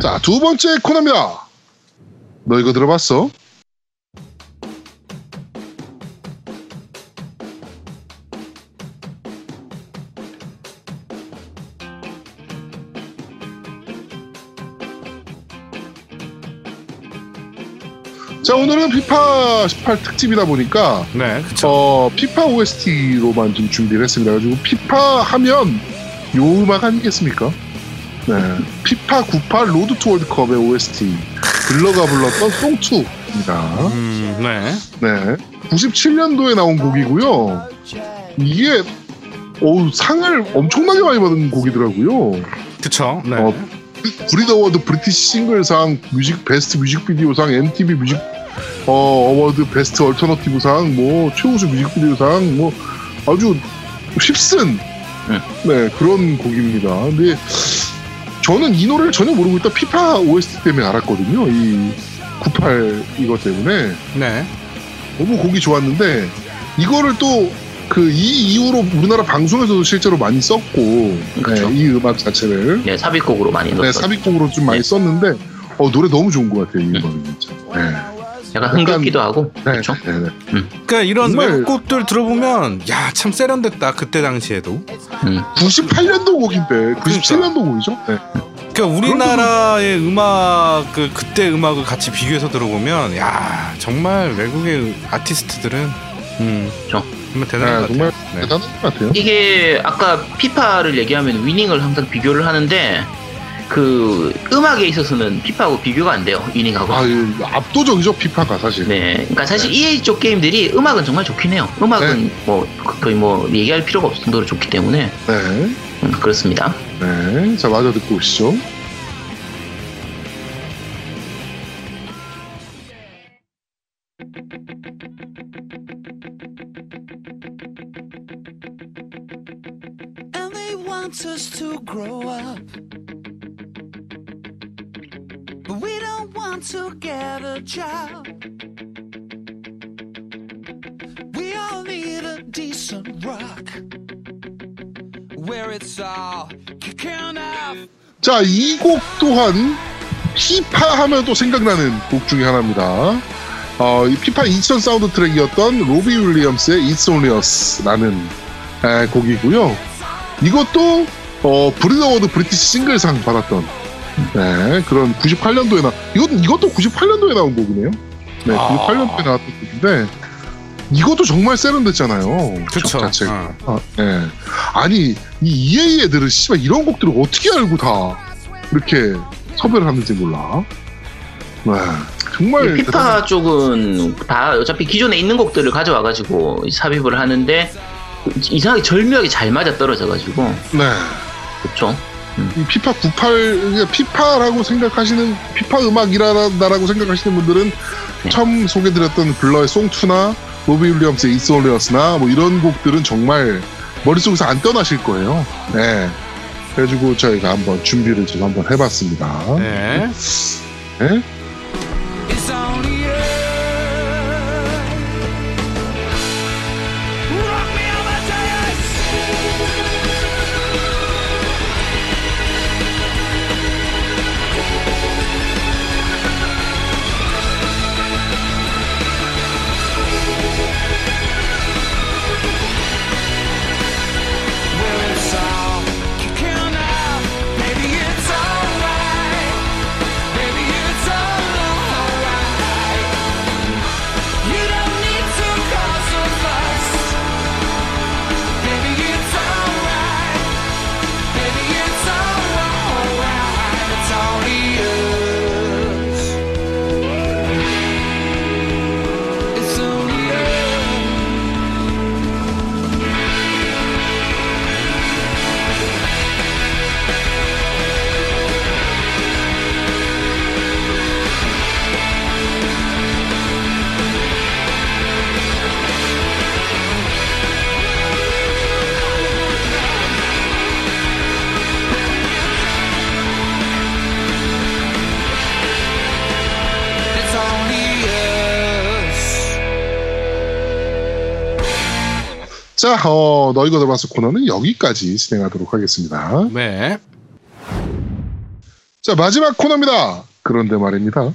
자, 두 번째 코너입니다. 너 이거 들어봤어? 자, 오늘은 피파 18 특집이다 보니까 네, 그쵸. 어, 피파 OST로만 좀 준비를 했습니다. 그래가지고 피파 하면 요 음악 아니겠습니까? 네. 피파 98 Road to World Cup의 OST 블러가 불렀던 Song 2입니다. 음, 네. 네. 97년도에 나온 곡이고요. 이게 어우, 상을 엄청나게 많이 받은 곡이더라고요. 그쵸. 네. 어, Brit Award British Single상, 뮤직 베스트 뮤직비디오상, MTV 뮤직 어, Award Best Alternative상, 뭐 최우수 뮤직비디오상, 뭐 아주 휩쓴 네. 네 그런 곡입니다. 근데 저는 이 노래를 전혀 모르고 있다 피파 OST 때문에 알았거든요. 이 98 이것 때문에 네. 너무 곡이 좋았는데 이거를 또 그 이 이후로 우리나라 방송에서도 실제로 많이 썼고 그쵸. 네, 이 음악 자체를 네, 삽입곡으로 많이 네, 넣었어. 삽입곡으로 좀 많이 네. 썼는데 어, 노래 너무 좋은 것 같아요 이 네. 음악은 진짜. 네. 약간 흥겹기도 하고. 네, 그렇죠. 네, 네. 그러니까 이런 정말- 외국 곡들 들어보면 야 참 세련됐다 그때 당시에도. 음. 98년도 곡인데 97년도 곡이죠. 네. 그러니까 우리나라의 음악 그 그때 음악을 같이 비교해서 들어보면 야 정말 외국의 아티스트들은 음 그렇죠. 정말 대단한 네, 것 정말 같아요. 네. 대단한 것 같아요. 이게 아까 피파를 얘기하면 위닝을 항상 비교를 하는데 그 음악에 있어서는 피파하고 비교가 안 돼요. 위닝하고. 아, 예, 압도적이죠 피파가 사실. 네, 그러니까 사실 EA 쪽 게임들이 음악은 정말 좋긴 해요. 음악은 네. 뭐 거의 뭐 얘기할 필요가 없을 정도로 좋기 때문에 네, 음, 그렇습니다. 네. 자 마저 듣고 오시죠. 자, 이 곡 또한 피파 하면 또 생각나는 곡 중에 하나입니다. 어, 이 피파 2000 사운드 트랙이었던 로비 윌리엄스의 It's Only Us라는 에, 곡이고요. 이것도 어, Brit Award British Single상 받았던 네, 그런 98년도에 나 이것 이것도 98년도에 나온 곡이네요. 네, 아. 98년도에 나왔던 곡인데 이것도 정말 세련됐잖아요. 그쵸. 작 자체가. 어. 아, 예. 아니 이 EA 애들은 씨발 이런 곡들을 어떻게 알고 다 이렇게 섭외를 하는지 몰라. 네, 정말 이 피파 쪽은 다 어차피 기존에 있는 곡들을 가져와가지고 삽입을 하는데 이상하게 절묘하게 잘 맞아 떨어져가지고 네. 그렇죠. 이 피파 98 이게 피파라고 생각하시는 피파 음악이라고 생각하시는 분들은 네. 처음 소개드렸던 블러의 송투나 로비 윌리엄스의 It's Only Us나 뭐 이런 곡들은 정말 머릿속에서 안 떠나실 거예요. 네. 그래가지고 저희가 한번 준비를 좀 한번 해봤습니다. 네. 네? 자, 어, 너희가 들어봤을 코너는 여기까지 진행하도록 하겠습니다. 네. 자, 마지막 코너입니다. 그런데 말입니다.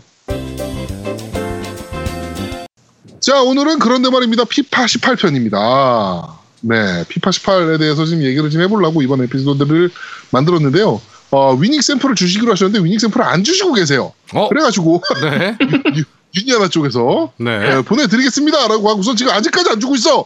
자, 오늘은 그런데 말입니다. 피파 18편입니다. 네, 피파 18에 대해서 지금 얘기를 좀 해보려고 이번 에피소드를 만들었는데요. 어, 위닝 샘플을 주시기로 하셨는데 위닝 샘플을 안 주시고 계세요. 어? 그래가지고 네. 유- 유니아나 쪽에서 네. 네, 보내드리겠습니다라고 하고서 지금 아직까지 안 주고 있어.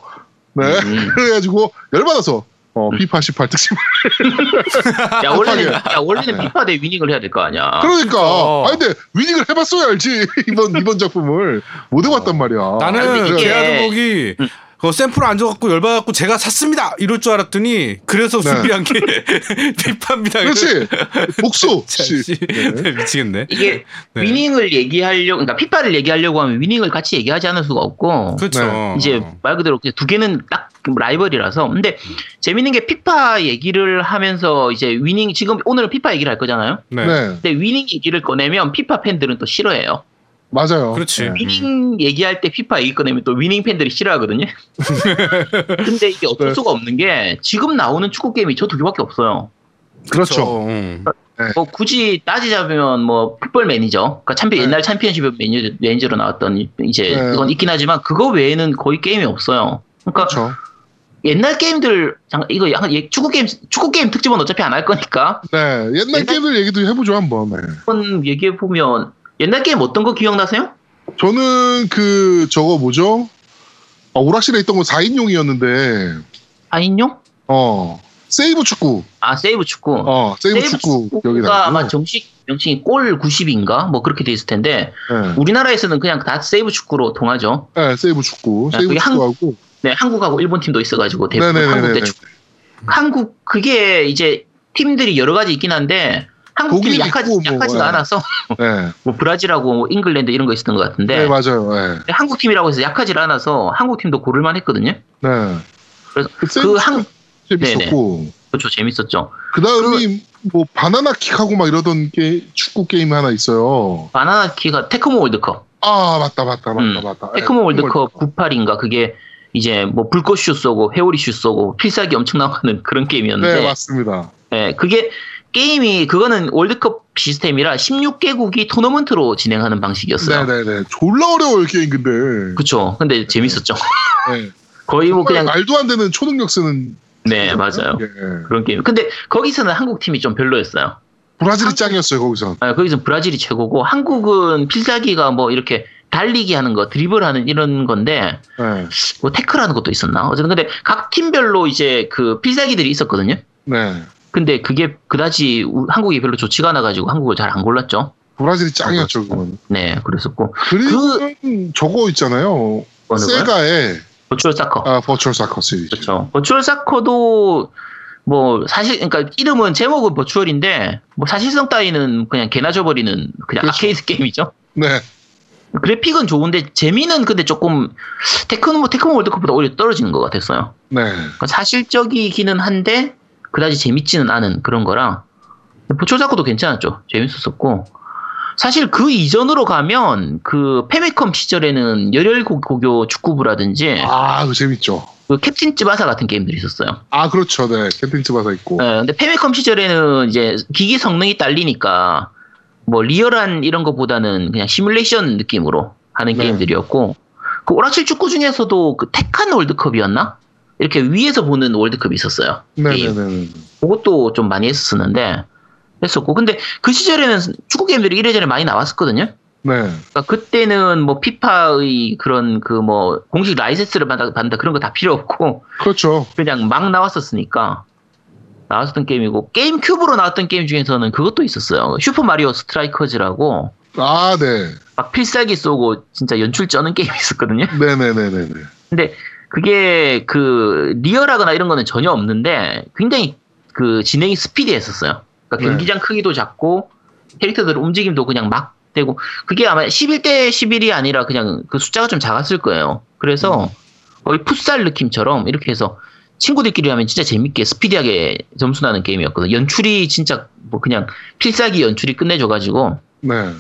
네, 음. 그래가지고 열받아서 어, 피파 18 특집. 야 원래는 급하게. 야 원래는 피파 대 위닝을 해야 될 거 아니야. 그러니까. 어. 아 근데 위닝을 해봤어야 알지 이번 이번 작품을 못 해봤단 말이야. 나는 이게- 제아드목이 그 샘플 안 줘갖고 열받아갖고 제가 샀습니다 이럴 줄 알았더니 그래서 네. 준비한 게 피파입니다. 그렇지 복수. 네. 미치겠네. 이게 네. 위닝을 얘기하려고 그러니까 피파를 얘기하려고 하면 위닝을 같이 얘기하지 않을 수가 없고 그렇죠. 네. 이제 말 그대로 두 개는 딱 라이벌이라서 근데 재밌는 게 피파 얘기를 하면서 이제 위닝 지금 오늘 피파 얘기를 할 거잖아요. 네. 네. 근데 위닝 얘기를 꺼내면 피파 팬들은 또 싫어해요. 맞아요. 그렇지. 네. 위닝 얘기할 때 피파 얘기 꺼내면 또 위닝 팬들이 싫어하거든요. 근데 이게 어쩔 네. 수가 없는 게 지금 나오는 축구 게임이 저 두 개밖에 없어요. 그렇죠. 음. 뭐 굳이 따지자면 뭐 Football Manager, 그러니까 챔피 네. 옛날 Championship Manager, Manager로 나왔던 이- 이제 네. 그건 있긴 하지만 그거 외에는 거의 게임이 없어요. 그러니까 그렇죠. 옛날 게임들 잠깐 이거 약간 얘- 축구 게임 축구 게임 특집은 어차피 안 할 거니까 네. 옛날 옛날- 게임들 얘기도 해보죠 한번. 네. 한번 얘기해 보면 옛날 게임 어떤 거 기억나세요? 저는 그 저거 뭐죠? 어, 오락실에 있던 거 4인용이었는데 4인용? 어 세이브 축구. 아 세이브 축구. 어 세이브, 축구 기억이 축구가 아마. 정식 명칭이 골 90인가 뭐 그렇게 돼 있을 텐데 네. 우리나라에서는 그냥 다 세이브 축구로 통하죠. 네, 세이브 축구. 야, 세이브 그게 한- 축구하고. 네, 한국하고 일본 팀도 있어가지고 대부분 네네네네네. 한국 대축. 한국 그게 이제 팀들이 여러 가지 있긴 한데 한국 팀이 있고 뭐, 약하지가 예. 않아서 네. 뭐 브라질하고 뭐 잉글랜드 이런 거 있었던 것 같은데 네, 맞아요. 네. 근데 한국 팀이라고 해서 약하지 않아서 한국 팀도 고를만 했거든요. 네. 그래서 그그한 재밌었고. 그렇죠 재밌었죠. 그 다음이 뭐 바나나 킥하고 막 이러던 게 축구 게임 하나 있어요. 바나나킥이 테크모 월드컵, 아 맞다 맞다 맞다 음. 맞다. 네, 테크모 월드컵 98인가 그게 이제 뭐 불꽃 슛 쏘고 회오리 슛 쏘고 필살기 엄청 나가는 그런 게임이었는데 네 맞습니다. 예, 그게 게임이 그거는 월드컵 시스템이라 16개국이 토너먼트로 진행하는 방식이었어요. 네네네. 졸라 어려워요 게임 근데. 그쵸. 근데 재밌었죠. 네. 거의 뭐 그냥 말도 안 되는 초능력 쓰는. 네 맞아요. 예. 그런 게임. 근데 거기서는 한국 팀이 좀 별로였어요. 브라질이 한국- 짱이었어요 거기서. 아, 거기서 브라질이 최고고 한국은 필살기가 뭐 이렇게 달리기 하는 거, 드리블하는 이런 건데 네. 뭐 태클하는 것도 있었나? 어쨌든 근데 각 팀별로 이제 그 필살기들이 있었거든요. 네. 근데 그게 그다지 우- 한국이 별로 좋지가 않아가지고 한국을 잘 안 골랐죠. 브라질이 짱이었죠 그건. 네, 그랬었고 그리고 저거 있잖아요. 세가의 Virtual Soccer. 아, Virtual Soccer 시리즈. 그렇죠. 버추얼 사커도 뭐 사실 그러니까 이름은 제목은 Virtual인데 뭐 사실성 따위는 그냥 개나 줘버리는 그냥 그렇죠. 아케이드 게임이죠. 네. 그래픽은 좋은데 재미는 근데 조금 테크모 테크모 월드컵보다 오히려 떨어지는 것 같았어요. 네. 그러니까 사실적이기는 한데 그다지 재밌지는 않은 그런 거랑 Soccer도 괜찮았죠. 재밌었었고 사실 그 이전으로 가면 그 패미컴 시절에는 열혈 고- 고교 축구부라든지 아, 그거 재밌죠. 그 캡틴 츠바사 같은 게임들이 있었어요. 아, 그렇죠. 네. 캡틴 츠바사 있고. 네, 근데 패미컴 시절에는 이제 기기 성능이 딸리니까 뭐 리얼한 이런 것보다는 그냥 시뮬레이션 느낌으로 하는 네. 게임들이었고 그 오락실 축구 중에서도 그 테칸 월드컵이었나? 이렇게 위에서 보는 월드컵이 있었어요. 네네네. 그것도 좀 많이 했었는데 했었고 근데 그 시절에는 축구 게임들이 이래저래 많이 나왔었거든요. 네. 그러니까 그때는 뭐 피파의 그런 그 뭐 공식 라이센스를 받아, 받는다 그런 거 다 필요 없고 그렇죠. 그냥 막 나왔었으니까 나왔었던 게임이고 게임 큐브로 나왔던 게임 중에서는 그것도 있었어요. 슈퍼 마리오 Strikers라고 아, 네. 막 필살기 쏘고 진짜 연출 쩌는 게임이 있었거든요. 네네네네네. 근데 그게 그 리얼하거나 이런 거는 전혀 없는데 굉장히 그 진행이 스피디했었어요. 그러니까 네. 경기장 크기도 작고 캐릭터들 움직임도 그냥 막 되고 그게 아마 11대 11이 아니라 그냥 그 숫자가 좀 작았을 거예요. 그래서 거의 풋살 느낌처럼 이렇게 해서 친구들끼리 하면 진짜 재밌게 스피디하게 점수 나는 게임이었거든요. 연출이 진짜 뭐 그냥 필살기 연출이 끝내줘가지고 네.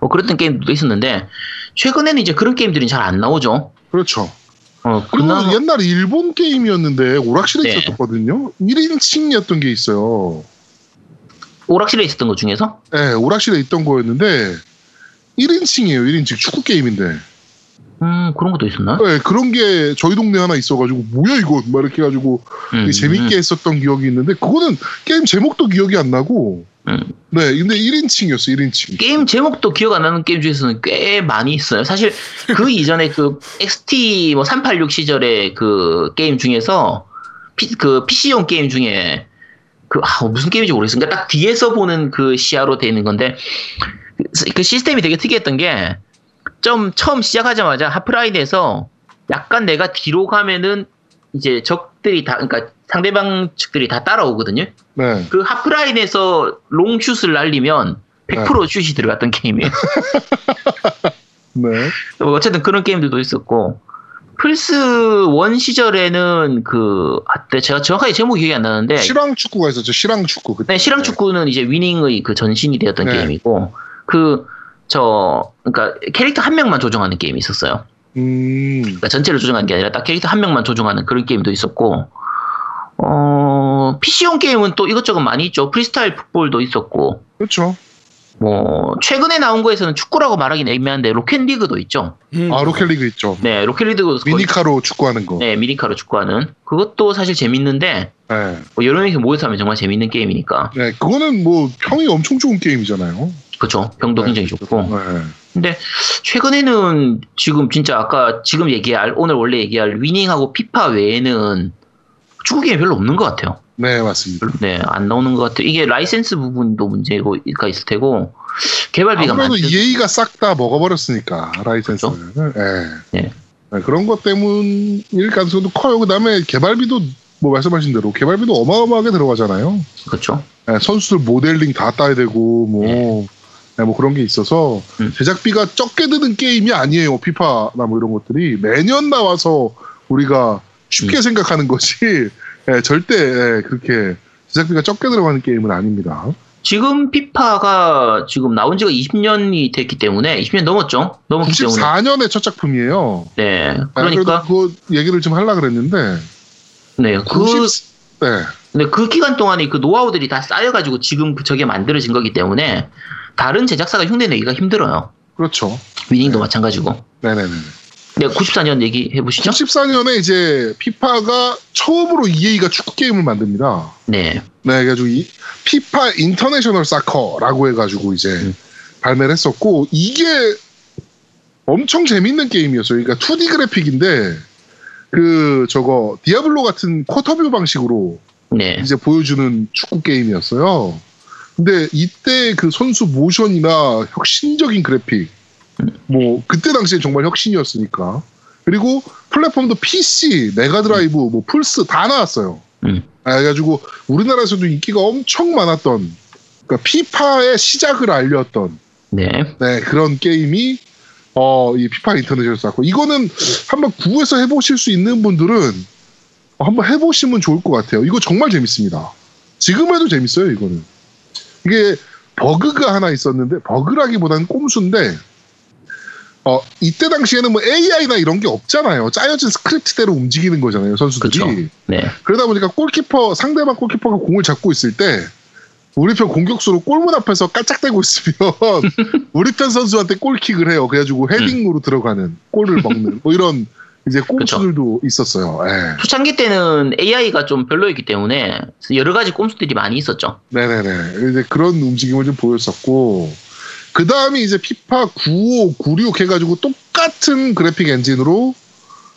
뭐 그랬던 게임도 있었는데 최근에는 이제 그런 게임들이 잘 안 나오죠. 그렇죠. 어, 그리고 그나마 옛날에 일본 게임이었는데 오락실에 네. 있었거든요. 1인칭이었던 게 있어요. 오락실에 있었던 것 중에서 예, 오락실에 있던 거였는데 1인칭이에요. 1인칭 축구 게임인데. 음 그런 것도 있었나? 예, 그런 게 저희 동네 하나 있어가지고 뭐야 이거 막 이렇게 해가지고 음, 재밌게 했었던 기억이 있는데 그거는 게임 제목도 기억이 안 나고 음. 네 근데 1인칭이었어 1인칭 게임 제목도 기억 안 나는 게임 중에서는 꽤 많이 있어요. 사실 그 이전에 그 XT 뭐 386 시절의 그 게임 중에서 피, 그 PC용 게임 중에 그 아, 무슨 게임인지. 그러니까 딱 뒤에서 보는 그 시야로 돼 있는 건데 그, 그 시스템이 되게 특이했던 게 좀 처음 시작하자마자 하프라인에서 약간 내가 뒤로 가면은 이제 적들이 다 그러니까 상대방 측들이 다 따라오거든요. 네 그 하프라인에서 롱슛을 날리면 100% 슛이 들어갔던 게임이에요. 네. 뭐 어쨌든 그런 게임들도 있었고 플스 1 시절에는 그 아, 네, 제가 정확하게 제목이 기억이 안 나는데 실황 축구가 있었죠 실황 축구 그때 네, 실황 축구는 이제 위닝의 그 전신이 되었던 네. 게임이고 그 저 그러니까 캐릭터 한 명만 조정하는 게임이 있었어요. 음 그러니까 전체를 조정하는 게 아니라 딱 캐릭터 한 명만 조정하는 그런 게임도 있었고 어 PC용 게임은 또 이것저것 많이 있죠. 프리스타일 풋볼도 있었고 그렇죠 뭐 최근에 나온 거에서는 축구라고 말하기는 애매한데 로켓 리그도 있죠. 음. 아 로켓 리그 있죠 네, 로켓 리그도 거의- 미니카로 축구하는 거 네, 미니카로 축구하는 그것도 사실 재밌는데 네. 뭐 여러 명이서 모여서 하면 정말 재밌는 게임이니까 네, 그거는 뭐 평이 엄청 좋은 게임이잖아요. 그렇죠. 평도 굉장히 좋고 네. 근데 최근에는 지금 진짜 아까 지금 얘기할 오늘 원래 얘기할 위닝하고 피파 외에는 축구 게임 별로 없는 것 같아요. 네, 맞습니다. 네, 안 나오는 것 같아요. 이게 라이센스 부분도 문제가 있을 테고 개발비가 아무래도 많죠. EA가 싹 다 먹어버렸으니까 라이센스를. 네. 네. 네, 그런 것 때문일 가능성도 커요. 그다음에 개발비도 뭐 말씀하신 대로 개발비도 어마어마하게 들어가잖아요. 그렇죠. 네, 선수들 모델링 다 따야 되고 뭐. 네, 뭐 그런 게 있어서 음. 제작비가 적게 드는 게임이 아니에요. 피파나 뭐 이런 것들이 매년 나와서 우리가 쉽게 음. 생각하는 것이 예, 절대 예, 그렇게 제작비가 적게 들어가는 게임은 아닙니다. 지금 피파가 지금 나온 지가 20년이 됐기 때문에 20년 넘었죠. 넘었기 때문에 94년의 첫 작품이에요. 네. 아, 그러니까 그 얘기를 좀 하려 그랬는데 네. 그 90, 네. 근데 그 기간 동안에 그 노하우들이 다 쌓여가지고 지금 그 저게 만들어진 거기 때문에 다른 제작사가 흉내 내기가 힘들어요. 그렇죠. 위닝도 네. 마찬가지고. 네네네. 네, 94년 얘기해 보시죠. 94년에 이제 피파가 처음으로 EA가 축구 게임을 만듭니다. 네. 네, 그래가지고 이 피파 인터내셔널 사커라고 해가지고 이제 음. 발매를 했었고 이게 엄청 재밌는 게임이었어요. 그러니까 2D 그래픽인데 그 저거 디아블로 같은 quarter view 방식으로 네. 이제 보여주는 축구 게임이었어요. 근데 이때 그 선수 모션이나 혁신적인 그래픽, 뭐 그때 당시에 정말 혁신이었으니까. 그리고 플랫폼도 PC, 메가드라이브, 뭐 플스 다 나왔어요. 음. 아, 그래가지고 우리나라에서도 인기가 엄청 많았던, 그러니까 피파의 시작을 알렸던 네. 네, 그런 게임이 어, 이 피파 인터내셔널 사커 이거는 한번 구해서 해보실 수 있는 분들은 한번 해보시면 좋을 것 같아요. 이거 정말 재밌습니다. 지금 해도 재밌어요, 이거는. 이게 버그가 하나 있었는데 버그라기보다는 꼼수인데 어, 이때 당시에는 뭐 AI나 이런 게 없잖아요. 짜여진 스크립트대로 움직이는 거잖아요, 선수들이. 그쵸. 네. 그러다 보니까 골키퍼 상대방 골키퍼가 공을 잡고 있을 때 우리 편 공격수로 골문 앞에서 깔짝대고 있으면 우리 편 선수한테 골킥을 해요. 그래가지고 헤딩으로 들어가는 골을 먹는 뭐 이런 이제 꼼수들도 있었어요. 예. 초창기 때는 AI가 좀 별로였기 때문에 여러 가지 꼼수들이 많이 있었죠. 네네네. 이제 그런 움직임을 좀 보였었고 그 다음에 이제 피파 95, 96 해가지고 똑같은 그래픽 엔진으로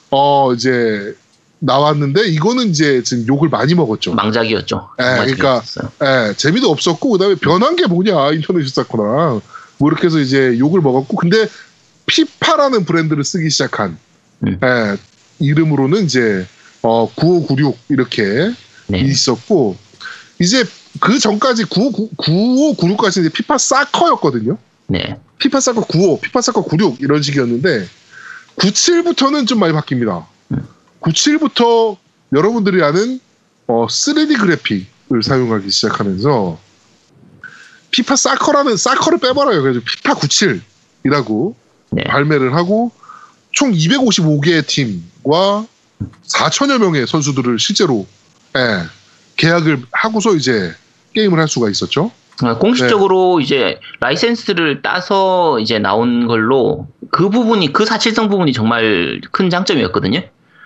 어 이제 나왔는데 이거는 이제 지금 욕을 많이 먹었죠. 망작이었죠. 예, 그러니까. 예, 재미도 없었고 그다음에 변한 게 뭐냐 인터넷 사커랑 뭐 이렇게 해서 이제 욕을 먹었고 근데 피파라는 브랜드를 쓰기 시작한 음. 예, 이름으로는 이제 어 9596 이렇게 네. 있었고 이제 그 전까지 95, 9596까지 이제 피파 사커였거든요. 네. 피파 사커 95, 피파 사커 96 이런 식이었는데 97부터는 좀 많이 바뀝니다. 음. 97부터 여러분들이 아는 어, 3D 그래픽을 사용하기 시작하면서 피파 사커라는 사커를 빼버려요. 그래서 피파 97이라고 네. 발매를 하고 총 255개의 팀과 4천여 명의 선수들을 실제로 예, 계약을 하고서 이제 게임을 할 수가 있었죠. 어, 공식적으로 네. 이제 라이센스를 따서 이제 나온 걸로 그 부분이 그 사실성 부분이 정말 큰 장점이었거든요.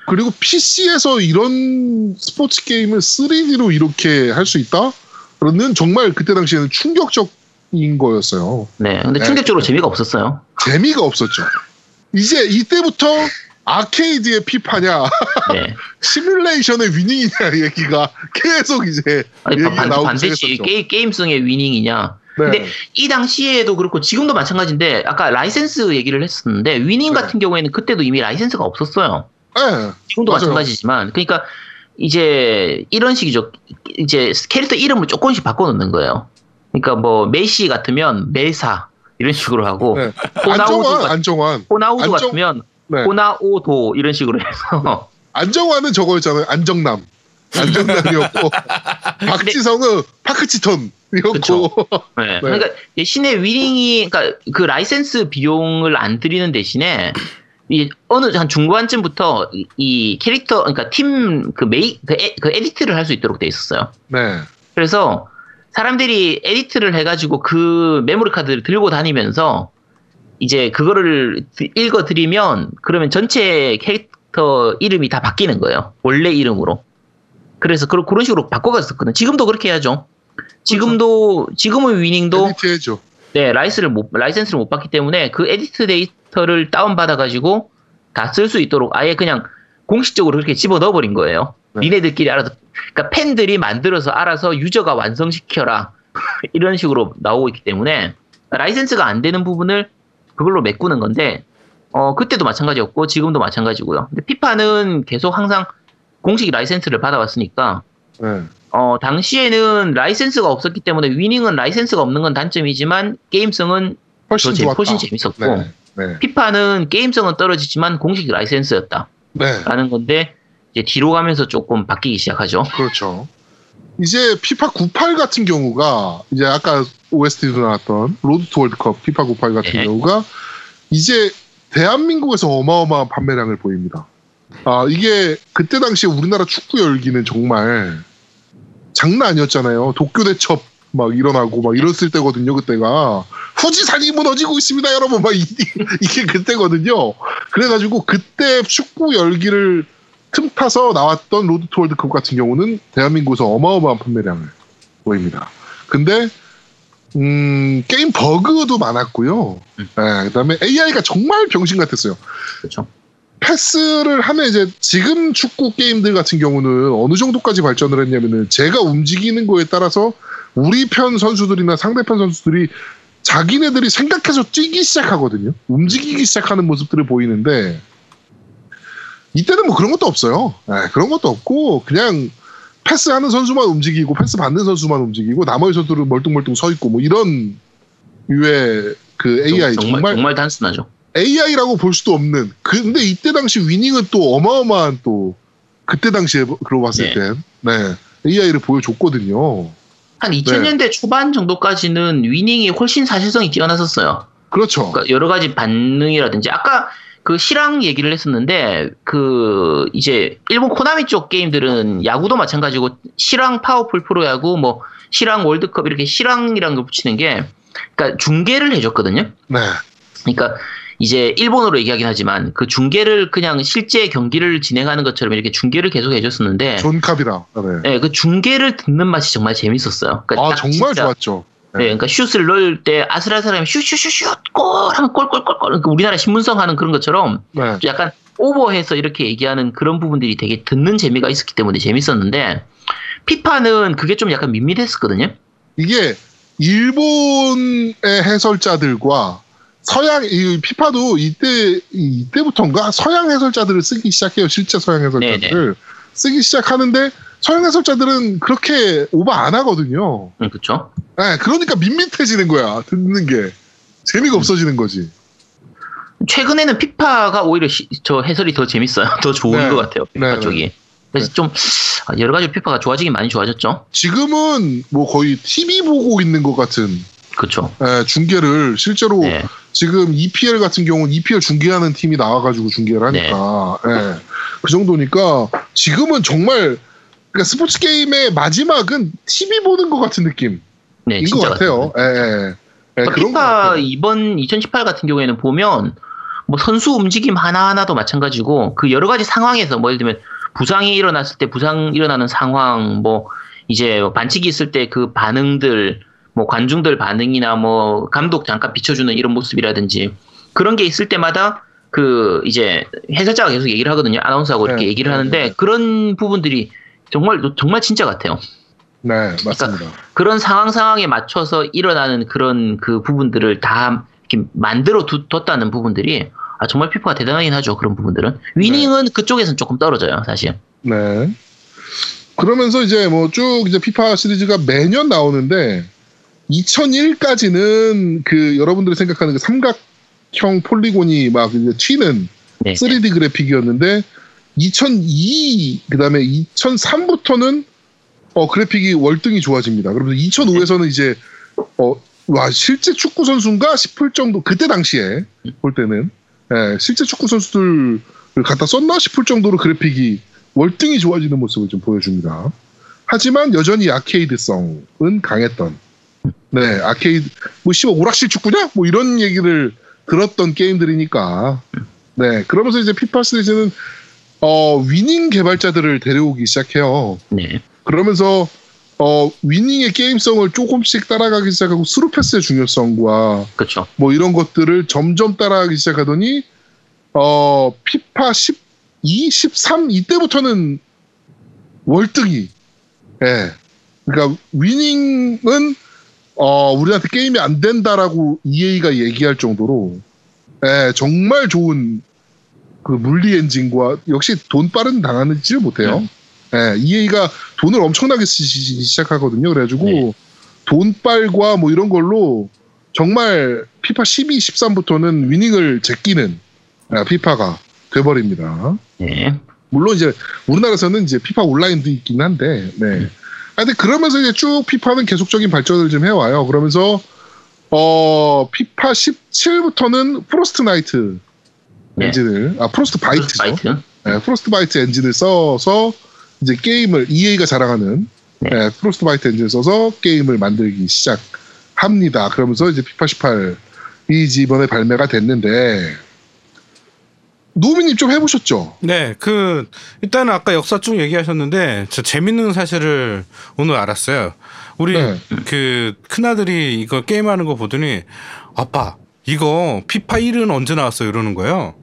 그리고 PC에서 이런 스포츠 게임을 3D로 이렇게 할 수 있다? 그거는 정말 그때 당시에는 충격적인 거였어요. 네. 근데 네. 충격적으로 재미가 없었어요. 재미가 없었죠. 이제 이때부터 아케이드의 피파냐, 네. 시뮬레이션의 위닝이냐 얘기가 계속 이제 아니, 얘기가 반, 나오기 반드시. 게, 게임성의 위닝이냐. 네. 근데 이 당시에도 그렇고 지금도 마찬가지인데 아까 라이센스 얘기를 했었는데 위닝 네. 같은 경우에는 그때도 이미 라이센스가 없었어요. 네. 지금도 맞아요. 마찬가지지만 그러니까 이제 이런 식이죠. 이제 캐릭터 이름을 조금씩 바꿔 놓는 거예요. 그러니까 뭐 메시 같으면 메사 이런 식으로 하고 네. 호나우두, 안정환. 호나우두 안정- 같으면 네. 호나오도 이런 식으로 해서 안정환은 저거였잖아요. 안정남. 안정남이었고 박지성은 파크치톤이었고 그쵸. 네. 그러니까 대신에 위닝이 그러니까 그 라이센스 비용을 안 들이는 대신에 이 어느 한 중반쯤부터 이, 이 캐릭터 그러니까 팀 그 메이 그, 에, 그 edit를 할 수 있도록 돼 있었어요. 네. 그래서 사람들이 edit를 해가지고 그 메모리 카드를 들고 다니면서 이제 그거를 드- 읽어들이면 그러면 전체 캐릭터 이름이 다 바뀌는 거예요. 원래 이름으로. 그래서 그런 그런 식으로 바꿔갔었거든. 지금도 그렇게 해야죠. 지금도 지금은 위닝도 edit 해줘. 네 라이스를 못 라이센스를 못 받기 때문에 그 edit 데이터를 다운 받아가지고 다 쓸 수 있도록 아예 그냥 공식적으로 그렇게 집어 넣어버린 거예요. 네. 니네들끼리 알아서 그러니까 팬들이 만들어서 알아서 유저가 완성시켜라 이런 식으로 나오고 있기 때문에 라이센스가 안 되는 부분을 그걸로 메꾸는 건데 어 그때도 마찬가지였고 지금도 마찬가지고요. 근데 피파는 계속 항상 공식 라이센스를 받아왔으니까 네. 어, 당시에는 라이센스가 없었기 때문에 위닝은 라이센스가 없는 건 단점이지만 게임성은 훨씬 더. 훨씬 재밌었고 네. 네. 피파는 게임성은 떨어지지만 공식 라이센스였다라는 네. 건데 이제 뒤로 가면서 조금 바뀌기 시작하죠. 그렇죠. 이제 피파 98 같은 경우가 이제 아까 OST도 나왔던 로드 투 월드컵 피파 98 같은 네. 경우가 이제 대한민국에서 어마어마한 판매량을 보입니다. 아 이게 그때 당시에 우리나라 축구 열기는 정말 장난 아니었잖아요. 도쿄 대첩 막 일어나고 막 이랬을 때거든요. 그때가 후지산이 무너지고 있습니다, 여러분. 막 이, 게 그때거든요. 그래가지고 그때 축구 열기를 틈타서 나왔던 로드 투 월드컵 같은 경우는 대한민국에서 어마어마한 판매량을 보입니다. 근데 음, 게임 버그도 많았고요. 음. 네, 그다음에 AI가 정말 병신 같았어요. 그렇죠. 패스를 하면 이제 지금 축구 게임들 같은 경우는 어느 정도까지 발전을 했냐면은 제가 움직이는 거에 따라서 우리 편 선수들이나 상대편 선수들이 자기네들이 생각해서 뛰기 시작하거든요. 움직이기 시작하는 모습들을 보이는데 이때는 뭐 그런 것도 없어요. 네, 그런 것도 없고 그냥 패스하는 선수만 움직이고 패스 받는 선수만 움직이고 나머지 선수들은 멀뚱멀뚱 서 있고 뭐 이런 유의 그 AI 정말, 정말 정말 단순하죠. AI라고 볼 수도 없는. 근데 이때 당시 위닝은 또 어마어마한 또 그때 당시에 그러고 봤을 네. 땐 네. AI를 보여줬거든요. 한 네. 2000년대 초반 정도까지는 위닝이 훨씬 사실성이 뛰어났었어요. 그렇죠. 그러니까 여러 가지 반응이라든지 아까 그 실황 얘기를 했었는데 그 이제 일본 코나미 쪽 게임들은 야구도 마찬가지고 실황 파워풀 프로야구 뭐 실황 월드컵 이렇게 실황이란 걸 붙이는 게 그러니까 중계를 해줬거든요. 네. 그러니까 이제 일본어로 얘기하긴 하지만 그 중계를 그냥 실제 경기를 진행하는 것처럼 이렇게 중계를 계속 해줬었는데 존 카비라. 네. 네, 그 중계를 듣는 맛이 정말 재밌었어요. 그러니까 아딱 정말 진짜 좋았죠. 네, 그러니까 슛을 넣을 때 아슬아슬하면 슛슛슛슛 골 하면 골골골골 그러니까 우리나라 신문선 하는 그런 것처럼 네. 좀 약간 오버해서 이렇게 얘기하는 그런 부분들이 되게 듣는 재미가 있었기 때문에 재밌었는데 피파는 그게 좀 약간 밋밋했었거든요. 이게 일본의 해설자들과 서양 이 피파도 이때 이때부터인가 서양 해설자들을 쓰기 시작해요. 실제 서양 해설자들을 쓰기 시작하는데 서양 해설자들은 그렇게 오버 안 하거든요. 음, 그렇죠. 네, 그러니까 밋밋해지는 거야. 듣는 게 재미가 없어지는 거지. 최근에는 피파가 오히려 시- 저 해설이 더 재밌어요. 더 좋은 네. 것 같아요. 피파 네, 쪽이. 그래서 좀 여러 가지 피파가 좋아지긴 많이 좋아졌죠. 지금은 뭐 거의 TV 보고 있는 것 같은 그렇죠. 예, 중계를 실제로 네. 지금 EPL 같은 경우는 EPL 중계하는 팀이 나와가지고 중계를 하니까 예, 그 정도니까 지금은 정말 그러니까 스포츠 게임의 마지막은 TV 보는 것 같은 느낌. 네, 인것 진짜 같아요. 예, 예. 예, 그러니까 그런 것 피파. 이번 2018 같은 경우에는 보면 뭐 선수 움직임 하나하나도 마찬가지고 그 여러 가지 상황에서 뭐 예를 들면 부상이 일어났을 때 부상 일어나는 상황 뭐 이제 반칙이 있을 때 그 반응들 뭐 관중들 반응이나 뭐 감독 잠깐 비춰주는 이런 모습이라든지 그런 게 있을 때마다 그 이제 해설자가 계속 얘기를 하거든요 아나운서하고 이렇게 네, 얘기를 네, 하는데 네. 그런 부분들이 정말 정말 진짜 같아요. 네, 맞습니다. 그런 상황 상황에 맞춰서 일어나는 그런 그 부분들을 다 이렇게 만들어 두, 뒀다는 부분들이 아, 정말 피파가 대단하긴 하죠. 그런 부분들은 위닝은 그쪽에서는 조금 떨어져요, 사실. 네. 그러면서 이제 뭐 쭉 이제 피파 시리즈가 매년 나오는데 2001까지는 그 여러분들이 생각하는 그 삼각형 폴리곤이 막 이제 튀는 네. 3D 그래픽이었는데 2002 그다음에 2003부터는 어 그래픽이 월등히 좋아집니다. 그러면서 2005에서는 이제 어 와 실제 축구 선수인가 싶을 정도 그때 당시에 볼 때는 예, 실제 축구 선수들을 갖다 썼나 싶을 정도로 그래픽이 월등히 좋아지는 모습을 좀 보여줍니다. 하지만 여전히 아케이드성은 강했던 네 아케이드 뭐 씨발 오락실 축구냐 뭐 이런 얘기를 들었던 게임들이니까 네 그러면서 이제 피파 시리즈는 어 위닝 개발자들을 데려오기 시작해요. 네. 그러면서 어 위닝의 게임성을 조금씩 따라가기 시작하고 스루 패스의 중요성과 그렇죠. 뭐 이런 것들을 점점 따라가기 시작하더니 어 피파 12, 13 이때부터는 월등히 예 그러니까 위닝은 어 우리한테 게임이 안 된다라고 EA가 얘기할 정도로 예 정말 좋은 그 물리 엔진과 역시 돈 빠른 당하는지 못해요. 예 EA가 돈을 엄청나게 쓰기 시작하거든요. 그래가지고 네. 돈빨과 뭐 이런 걸로 정말 피파 12, 13부터는 위닝을 제끼는 아, 피파가 돼버립니다. 네. 물론 이제 우리나라에서는 이제 피파 온라인도 있긴 한데, 네. 아, 근데 그러면서 이제 쭉 피파는 계속적인 발전을 좀 해와요. 그러면서 어 피파 17부터는 프로스트 나이트 네. 엔진을 아 Frostbite죠. Bite. 네, Frostbite 엔진을 써서 이제 게임을 EA가 자랑하는 네. 네, Frostbite 엔진을 써서 게임을 만들기 시작합니다. 그러면서 이제 피파 18이 이번에 발매가 됐는데 노미님 좀 해보셨죠? 네, 그 일단은 아까 역사 쭉 얘기하셨는데 저 재밌는 사실을 오늘 알았어요. 우리 네. 그 큰 아들이 이거 게임하는 거 보더니 아빠 이거 피파 1은 언제 나왔어 이러는 거예요.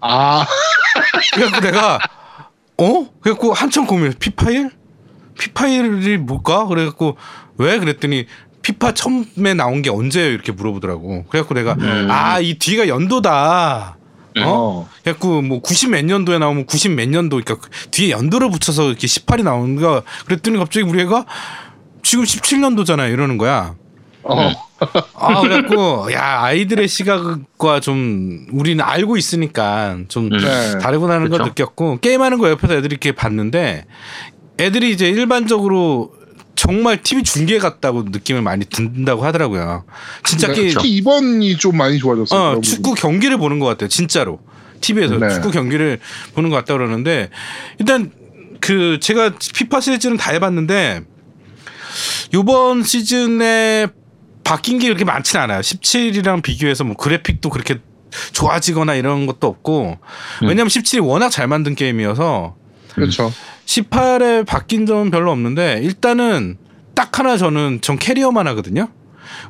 아, 그래갖고 내가 어? 그래갖고 한참 고민해. 피파 1? 피파 1이 뭘까? 그래갖고 왜? 그랬더니 피파 처음에 나온 게 언제예요? 이렇게 물어보더라고. 그래갖고 내가 음. 아이 뒤가 연도다. 어? 어, 그래갖고 뭐 90 몇 년도에 나오면 90 몇 년도 그러니까 그 뒤에 연도를 붙여서 이렇게 18이 나오는 거 그랬더니 갑자기 우리 애가 지금 17년도잖아 이러는 거야. 어, 아 그래갖고 야 아이들의 시각과 좀 우리는 알고 있으니까 좀 음. 네. 다르구나는 걸 그쵸. 느꼈고 게임하는 거 옆에서 애들이 이렇게 봤는데 애들이 이제 일반적으로 정말 TV 중계 같다고 느낌을 많이 든다고 하더라고요. 진짜 네, 게임 특히 이번이 좀 많이 좋아졌어요. 어, 축구 경기를 보는 것 같아요. 진짜로. TV에서 네. 축구 경기를 보는 것 같다 그러는데 일단 그 제가 피파 시리즈는 다 해봤는데 요번 시즌에 바뀐 게 그렇게 많지는 않아요. 17이랑 비교해서 뭐 그래픽도 그렇게 좋아지거나 이런 것도 없고 음. 왜냐면 17이 워낙 잘 만든 게임이어서 그렇죠. 18에 바뀐 점은 별로 없는데 일단은 딱 하나 저는 전 커리어만 하거든요.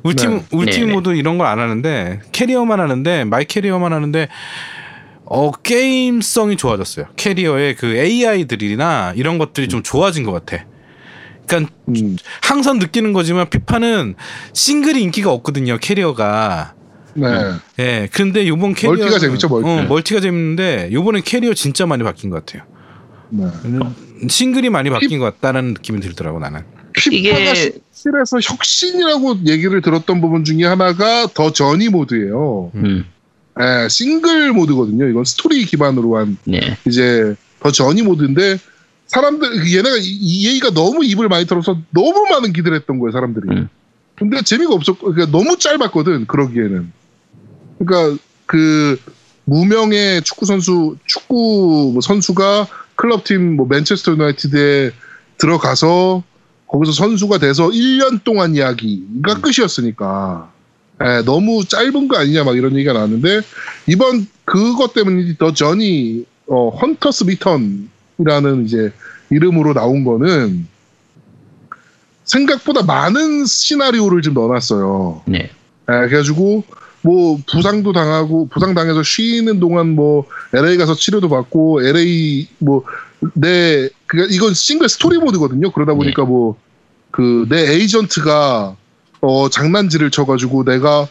얼팀 네. 얼팀 네네. 모드 이런 걸 안 하는데 커리어만 하는데 my career만 하는데 어 게임성이 좋아졌어요. 커리어의 그 AI들이나 이런 것들이 좀 좋아진 것 같아. 그러니까 음, 항상 느끼는 거지만 피파는 싱글이 인기가 없거든요. 커리어가. 네. 예. 근데 요번 커리어 멀티가 재밌죠, 멀티. 어, 멀티가 재밌는데 요번에 커리어 진짜 많이 바뀐 것 같아요. 네. 싱글이 많이 바뀐 것 같다는 느낌이 들더라고 나는. 피파가 이게- 17에서 혁신이라고 얘기를 들었던 부분 중에 하나가 The Journey 모드예요. 음. 예, 싱글 모드거든요. 이건 스토리 기반으로 한 네. 이제 더 저니 모드인데 사람들 얘네가 EA가 너무 입을 많이 털어서 너무 많은 기대를 했던 거예요 사람들이. 음. 근데 재미가 없었고 그러니까 너무 짧았거든 그러기에는. 그러니까 그 무명의 축구 선수 축구 뭐 선수가 클럽팀 뭐 맨체스터 유나이티드에 들어가서 거기서 선수가 돼서 1년 동안 이야기가 끝이었으니까 예, 너무 짧은 거 아니냐 막 이런 얘기가 나왔는데 이번 그것 때문에 The Journey 어, Hunter's Return 이라는 이제 이름으로 나온 거는 생각보다 많은 시나리오를 좀 넣어놨어요. 네. 예, 그래가지고 뭐 부상도 당하고 부상 당해서 쉬는 동안 뭐 LA 가서 치료도 받고 LA 뭐내 그니까 이건 싱글 스토리모드거든요. 그러다 보니까 뭐그 내 에이전트가 어 장난질을 쳐가지고 내가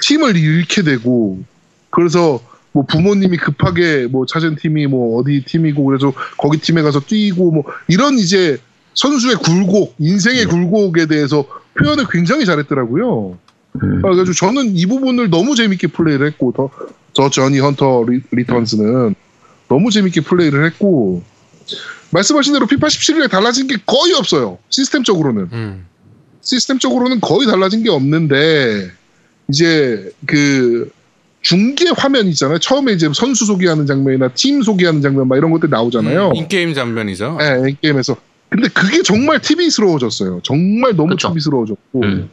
팀을 잃게 되고 그래서 뭐 부모님이 급하게 뭐 찾은 팀이 뭐 어디 팀이고 그래서 거기 팀에 가서 뛰고 뭐 이런 이제 선수의 굴곡 인생의 네. 굴곡에 대해서 표현을 굉장히 잘했더라고요. 음. 아, 그래서 저는 이 부분을 너무 재밌게 플레이를 했고 The, 저 Journey Hunter Re, Returns는 너무 재밌게 플레이를 했고 말씀하신 대로 피파 17에 달라진 게 거의 없어요 시스템적으로는 음. 시스템적으로는 거의 달라진 게 없는데 이제 그 중계 화면 있잖아요 처음에 이제 선수 소개하는 장면이나 팀 소개하는 장면 막 이런 것들 나오잖아요 음, 인게임 장면이죠. 네, 게임에서 근데 그게 정말 TV스러워졌어요 정말 너무 그쵸. TV스러워졌고 음.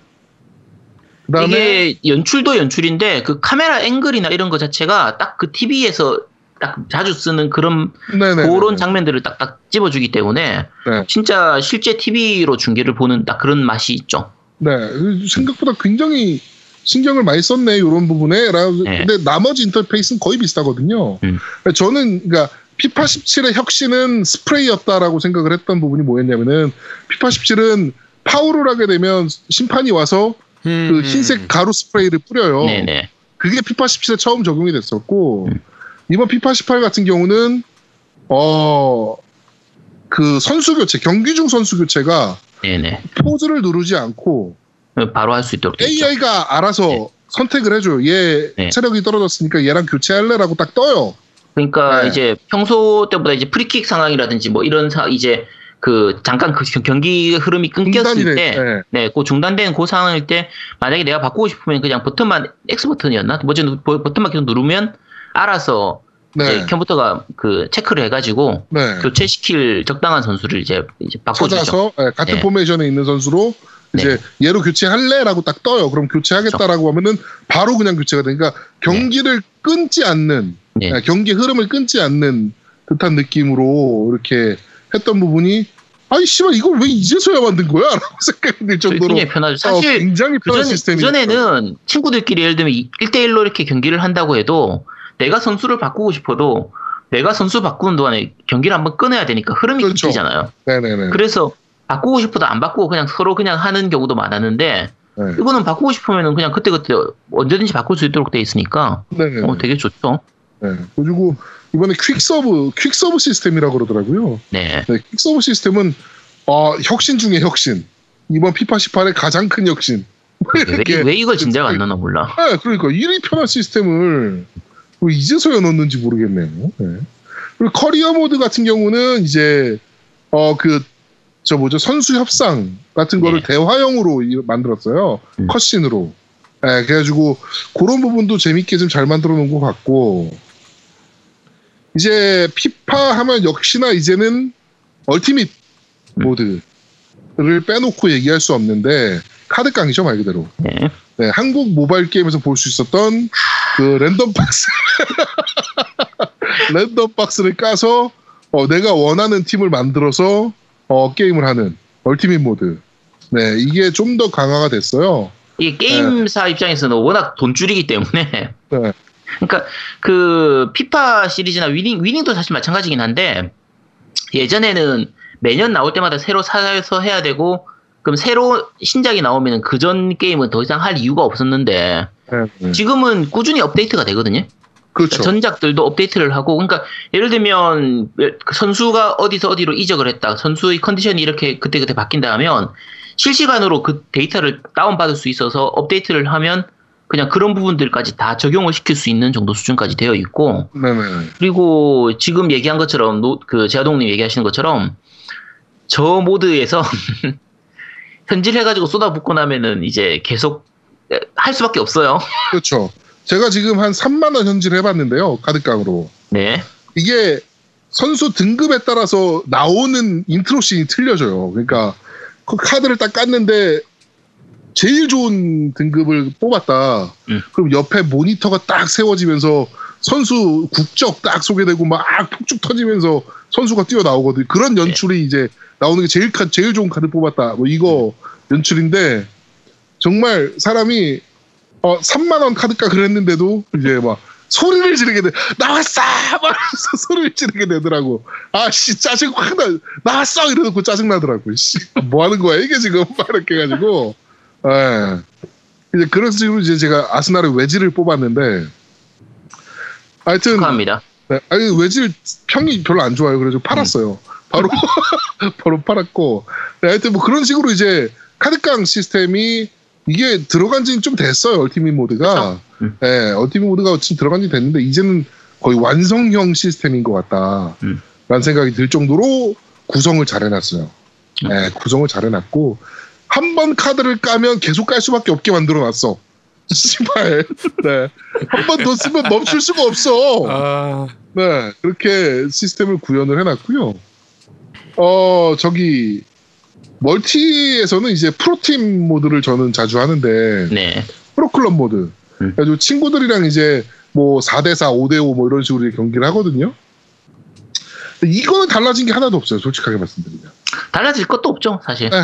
그다음에 이게 연출도 연출인데 그 카메라 앵글이나 이런 거 자체가 딱 그 TV에서 딱 자주 쓰는 그런 네네 그런 장면들을 딱딱 집어주기 때문에 네. 진짜 실제 TV로 중계를 보는 딱 그런 맛이 있죠. 네, 생각보다 굉장히 신경을 많이 썼네 이런 부분에. 라- 네. 근데 나머지 인터페이스는 거의 비슷하거든요. 음. 저는 그러니까 피파 17의 혁신은 스프레이였다라고 생각을 했던 부분이 뭐였냐면은 피파 17은 파울을 하게 되면 심판이 와서 음, 그 음. 흰색 가루 스프레이를 뿌려요. 네네. 그게 피파 17에 처음 적용이 됐었고 음. 이번 피파 18 같은 경우는 어. 그 선수 교체, 경기 중 선수 교체가 네네. 포즈를 누르지 않고 바로 할 수 있도록 돼 있죠. AI가 알아서 네. 선택을 해줘요. 얘 네. 체력이 떨어졌으니까 얘랑 교체할래라고 딱 떠요. 그러니까 네. 이제 평소 때보다 이제 프리킥 상황이라든지 뭐 이런 사 이제 그 잠깐 그 경기 흐름이 끊겼을 때, 돼. 네. 네, 그 중단된 그 상황일 때 만약에 내가 바꾸고 싶으면 그냥 버튼만 X 버튼이었나? 뭐지 버튼만 계속 누르면 알아서 네. 이제 컴퓨터가 그 체크를 해가지고 네. 교체시킬 적당한 선수를 이제 이제 바꿔주죠. 찾아서 네, 같은 네. 포메이션에 있는 선수로 이제 얘로 교체할래라고 딱 떠요. 그럼 교체하겠다라고 하면은 바로 그냥 교체가 되니까 경기를 끊지 않는 네. 네, 경기 흐름을 끊지 않는 듯한 느낌으로 이렇게 했던 부분이 아이 씨발 이걸 왜 이제서야 만든 거야? 라고 생각이 들 정도로 굉장히 편하죠. 어, 사실 굉장히 편한 그전, 시스템이 그전에는 친구들끼리 예를 들면 1대1로 이렇게 경기를 한다고 해도 내가 선수를 바꾸고 싶어도 내가 선수 바꾸는 동안에 경기를 한번 끊어야 되니까 흐름이 그렇죠. 끊기잖아요. 네네네. 그래서 바꾸고 싶어도 안 바꾸고 그냥 서로 그냥 하는 경우도 많았는데 네. 이거는 바꾸고 싶으면 그냥 그때그때 언제든지 바꿀 수 있도록 돼 있으니까. 어, 되게 좋죠. 네. 그리고 이번에 quick sub, quick sub 시스템이라고 그러더라고요. 네. 네, quick sub 시스템은 어, 혁신 중에 혁신. 이번 피파 18의 가장 큰 혁신. 왜, 이렇게- 왜 이걸 진작 안 넣나 몰라. 네, 그러니까 이리 편한 시스템을 왜 이제서야 넣는지 모르겠네요. 네. 그리고 커리어 모드 같은 경우는 이제 어 그 저 뭐죠 선수 협상 같은 거를 네. 대화형으로 이- 만들었어요. 음. cutscene으로. 네, 그래가지고 그런 부분도 재밌게 좀 잘 만들어 놓은 것 같고 이제 피파 하면 역시나 이제는 Ultimate 음. 모드를 빼놓고 얘기할 수 없는데 카드 깡이죠 말 그대로. 네. 네, 한국 모바일 게임에서 볼 수 있었던 그 랜덤 박스 랜덤 박스를 까서 어, 내가 원하는 팀을 만들어서 어, 게임을 하는 Ultimate 모드. 네, 이게 좀 더 강화가 됐어요. 이게 게임사 입장에서는 워낙 돈줄이기 때문에 네, 그러니까 그 피파 시리즈나 위닝 위닝도 사실 마찬가지긴 한데 예전에는 매년 나올 때마다 새로 사서 해야 되고 그럼 새로 신작이 나오면 그 전 게임은 더 이상 할 이유가 없었는데 네, 네. 지금은 꾸준히 업데이트가 되거든요. 그렇죠. 전작들도 업데이트를 하고 그러니까 예를 들면 그 선수가 어디서 어디로 이적을 했다. 선수의 컨디션이 이렇게 그때그때 바뀐다 하면 실시간으로 그 데이터를 다운받을 수 있어서 업데이트를 하면 그냥 그런 부분들까지 다 적용을 시킬 수 있는 정도 수준까지 되어 있고 네, 네. 그리고 지금 얘기한 것처럼 노- 그 제아동님 얘기하시는 것처럼 저 모드에서 현질 해가지고 쏟아붓고 나면은 이제 계속 할 수밖에 없어요. 그렇죠. 제가 지금 한 3만 원 현질 해봤는데요, 카드깡으로. 네. 이게 선수 등급에 따라서 나오는 intro scene이 틀려져요. 그러니까 그 카드를 딱 깠는데 제일 좋은 등급을 뽑았다. 음. 그럼 옆에 모니터가 딱 세워지면서 선수 국적 딱 소개되고 막 폭죽 터지면서 선수가 뛰어 나오거든. 그런 네. 연출이 이제 나오는 게 제일 카, 제일 좋은 카드 뽑았다. 뭐 이거 연출인데 정말 사람이 어 3만 원 카드값을 했는데도 이제 막 소리를 지르게 돼. 나왔어! 말하면서 소리를 지르게 되더라고. 아, 씨, 짜증 확 나. 나왔어! 이러놓고 짜증 나더라고. 씨, 뭐 하는 거야, 이게 지금? 막 이렇게 해가지고. 예. 이제 그런 식으로 이제 제가 아스날의 외지를 뽑았는데. 하여튼. 축하합니다. 네, 아니, 외질 평이 별로 안 좋아요. 그래서 팔았어요. 바로, 바로 팔았고. 네, 하여튼 뭐 그런 식으로 이제 카드깡 시스템이 이게 들어간 지는 좀 됐어요. 얼티밋 모드가. 음. 네, 얼티밋 모드가 지금 들어간 지 됐는데 이제는 거의 완성형 시스템인 것 같다. 음. 라는 생각이 들 정도로 구성을 잘 해놨어요. 음. 네, 구성을 잘 해놨고 한 번 카드를 까면 계속 깔 수밖에 없게 만들어 놨어. 씨발. 네. 한 번 더 쓰면 멈출 수가 없어. 아, 네, 그렇게 시스템을 구현을 해놨고요. 어, 저기, 멀티에서는 이제 프로팀 모드를 저는 자주 하는데, 네. 프로클럽 모드. 음. 그래가지고 친구들이랑 이제 뭐 4대4, 5대5 뭐 이런 식으로 경기를 하거든요. 이거는 달라진 게 하나도 없어요, 솔직하게 말씀드리면. 달라질 것도 없죠, 사실. 네.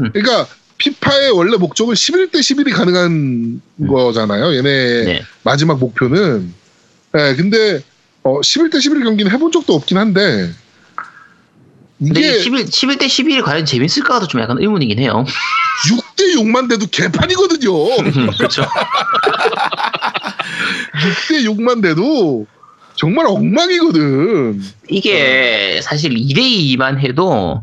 음. 그러니까, 피파의 원래 목적은 11대 11이 가능한 거잖아요. 얘네 네. 마지막 목표는. 네, 근데 어, 11대 11 경기는 해본 적도 없긴 한데 이게 이게 11, 11대 11이 과연 재밌을까도 좀 약간 의문이긴 해요. 6대 6만 돼도 개판이거든요. 그렇죠. 6대 6만 돼도 정말 엉망이거든. 이게 사실 2대 2만 해도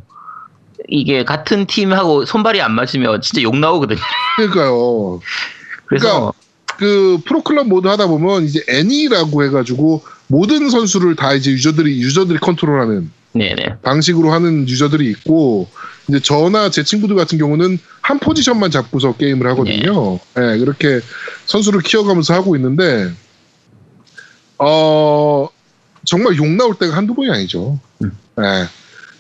이게 같은 팀하고 손발이 안 맞으면 진짜 욕 나오거든요. 그러니까요. 그래서 그 프로클럽 모드 하다 보면 이제 애니라고 해가지고 모든 선수를 다 이제 유저들이 유저들이 컨트롤하는 네네. 방식으로 하는 유저들이 있고 이제 저나 제 친구들 같은 경우는 한 포지션만 잡고서 게임을 하거든요. 예, 그렇게 선수를 키워가면서 하고 있는데 어 정말 욕 나올 때가 한두 번이 아니죠. 음. 예.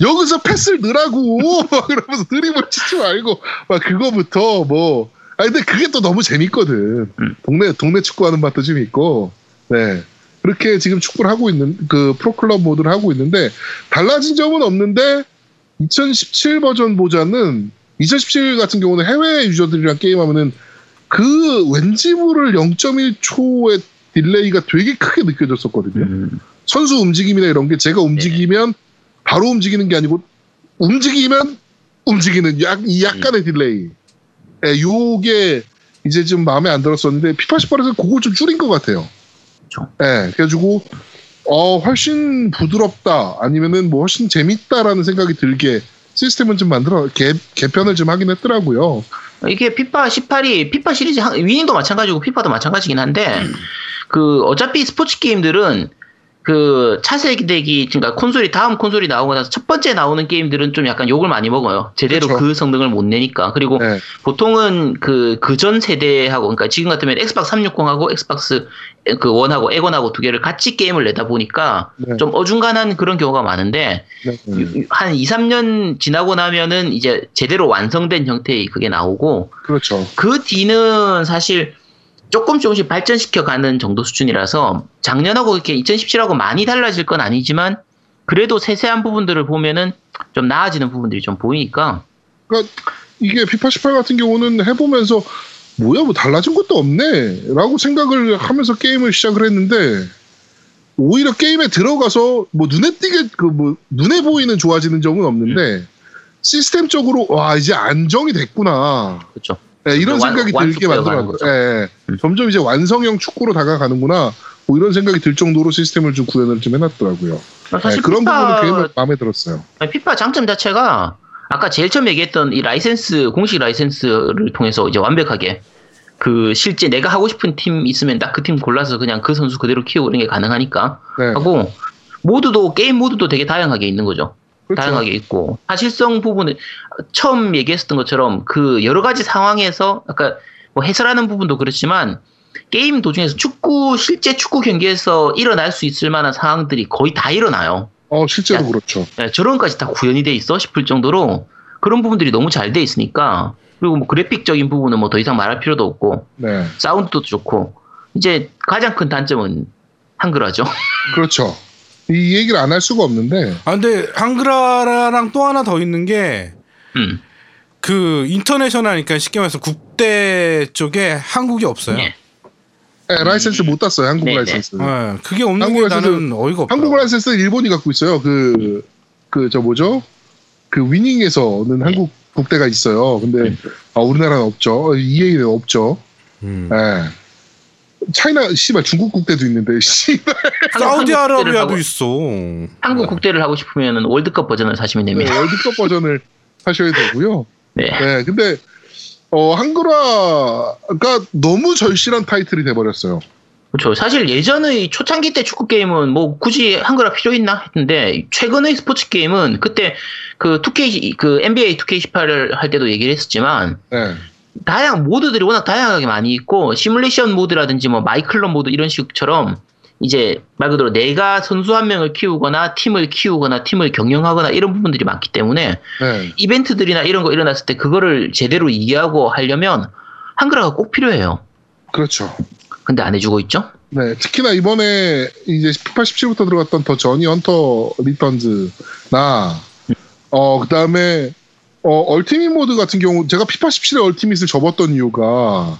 여기서 패스를 넣으라고 막 그러면서 드리블 치지 말고 막 그거부터 뭐 아 근데 그게 또 너무 재밌거든. 음. 동네 동네 축구하는 맛도 좀 있고. 네. 그렇게 지금 축구를 하고 있는 그 프로클럽 모드를 하고 있는데 달라진 점은 없는데 2017 버전 보자는 2017 같은 경우는 해외 user들이랑 게임하면은 그 왠지 모를 0.1초의 delay가 되게 크게 느껴졌었거든요. 음, 선수 움직임이나 이런 게 제가 움직이면 바로 움직이는 게 아니고 움직이면 움직이는 약, 이 약간의 delay. 예, 요게 이제 좀 마음에 안 들었었는데 피파 18에서 그걸 좀 줄인 것 같아요. 그렇죠. 예, 그래가지고 어 훨씬 부드럽다 아니면은 뭐 훨씬 재밌다라는 생각이 들게 시스템을 좀 만들어 개, 개편을 좀 하긴 했더라고요. 이게 피파 18이 피파 시리즈 한- 위닝도 마찬가지고 피파도 마찬가지긴 한데 음. 그 어차피 스포츠 게임들은 그 차세대기 그러니까 콘솔이 다음 콘솔이 나오고 나서 첫 번째 나오는 게임들은 좀 약간 욕을 많이 먹어요. 제대로 그렇죠. 그 성능을 못 내니까. 그리고 예, 보통은 그 그 전 세대하고 그러니까 지금 같으면 Xbox 360하고 Xbox 그 One하고 엑원하고 두 개를 같이 게임을 내다 보니까 네. 좀 어중간한 그런 경우가 많은데 네, 네. 유- 한 2, 3년 지나고 나면은 이제 제대로 완성된 형태의 그게 나오고 그렇죠. 그 뒤는 사실 조금 조금씩 발전시켜 가는 정도 수준이라서 작년하고 이렇게 2017하고 많이 달라질 건 아니지만 그래도 세세한 부분들을 보면은 좀 나아지는 부분들이 좀 보이니까. 그러니까 이게 피파 18 같은 경우는 해보면서 뭐야 뭐 달라진 것도 없네라고 생각을 하면서 게임을 시작을 했는데 오히려 게임에 들어가서 뭐 눈에 띄게 그 뭐 눈에 보이는 좋아지는 점은 없는데 시스템적으로 와 이제 안정이 됐구나. 그렇죠. 예, 이런 완- 생각이 들게 완숙되어 가는 만들어요. 거죠. 예, 예. 음. 점점 이제 완성형 축구로 다가가는구나. 뭐 이런 생각이 들 정도로 시스템을 좀 구현을 좀 해놨더라고요. 사실 예, 그런 피파, 부분은 굉장히 마음에 들었어요. 피파 장점 자체가 아까 제일 처음 얘기했던 이 라이센스 공식 라이센스를 통해서 이제 완벽하게 그 실제 내가 하고 싶은 팀 있으면 딱 그 팀 골라서 그냥 그 선수 그대로 키우고 이런 게 가능하니까 네, 하고 모드도 게임 모드도 되게 다양하게 있는 거죠. 그렇죠. 다양하게 있고 사실성 부분은 처음 얘기했었던 것처럼 그 여러 가지 상황에서 아까 뭐 해설하는 부분도 그렇지만 게임 도중에서 축구 실제 축구 경기에서 일어날 수 있을 만한 상황들이 거의 다 일어나요. 어 실제로 야. 그렇죠. 네, 저런 것까지 다 구현이 돼 있어 싶을 정도로 그런 부분들이 너무 잘 돼 있으니까 그리고 뭐 그래픽적인 부분은 뭐 더 이상 말할 필요도 없고 네. 사운드도 좋고 이제 가장 큰 단점은 한글화죠. 그렇죠. 이 얘기를 안 할 수가 없는데 아 근데 한글화랑 또 하나 더 있는 게 음. 그 international이니까 쉽게 말해서 국대 쪽에 한국이 없어요. 예. 네, 라이센스 못 땄어요. 한국 네네. 라이센스. 예, 그게 없는 게 한국 나는 어이가 없다. 한국 라이센스는 일본이 갖고 있어요. 그 그 저 뭐죠? 그 위닝에서는 한국 국대가 있어요. 근데 아, 우리나라는 없죠. EA는 없죠. 음. 예. 차이나 씨발 중국 국대도 있는데 씨발 사우디아라비아도 한국 국대를 하고- 있어. 한국 국대를 하고 싶으면 월드컵 버전을 사시면 네, 됩니다. 월드컵 버전을 하셔야 되고요. 네. 네, 근데 어 한글화가 너무 절실한 타이틀이 돼버렸어요. 그렇죠. 사실 예전의 초창기 때 축구 게임은 뭐 굳이 한글화 필요 있나 했는데 최근의 스포츠 게임은 그때 그 2K 그 NBA 2K18을 할 때도 얘기를 했었지만 네, 다양 모드들이 워낙 다양하게 많이 있고 시뮬레이션 모드라든지 뭐 myClub 모드 이런 식처럼 이제 말 그대로 내가 선수 한 명을 키우거나 팀을 키우거나 팀을 경영하거나 이런 부분들이 많기 때문에 네, 이벤트들이나 이런 거 일어났을 때 그거를 제대로 이해하고 하려면 한글화가 꼭 필요해요. 그렇죠. 근데 안 해주고 있죠? 네, 특히나 이번에 이제 피파 17부터 들어갔던 The Journey Hunter Returns나 어 그다음에 어 얼티밋 모드 같은 경우 제가 피파 17에 얼티밋을 접었던 이유가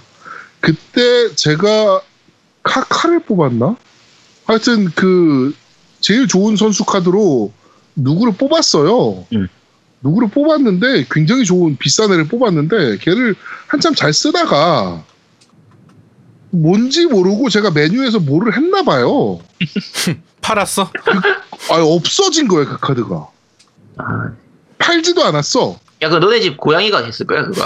그때 제가 카카를 뽑았나? 하여튼 그 제일 좋은 선수 카드로 누구를 뽑았어요. 음. 누구를 뽑았는데 굉장히 좋은 비싼 애를 뽑았는데 걔를 한참 잘 쓰다가 뭔지 모르고 제가 메뉴에서 뭐를 했나 봐요. 팔았어? 아 없어진 거예요 그 카드가. 아, 팔지도 않았어. 야, 그 너네 집 고양이가 했을 거야, 그거.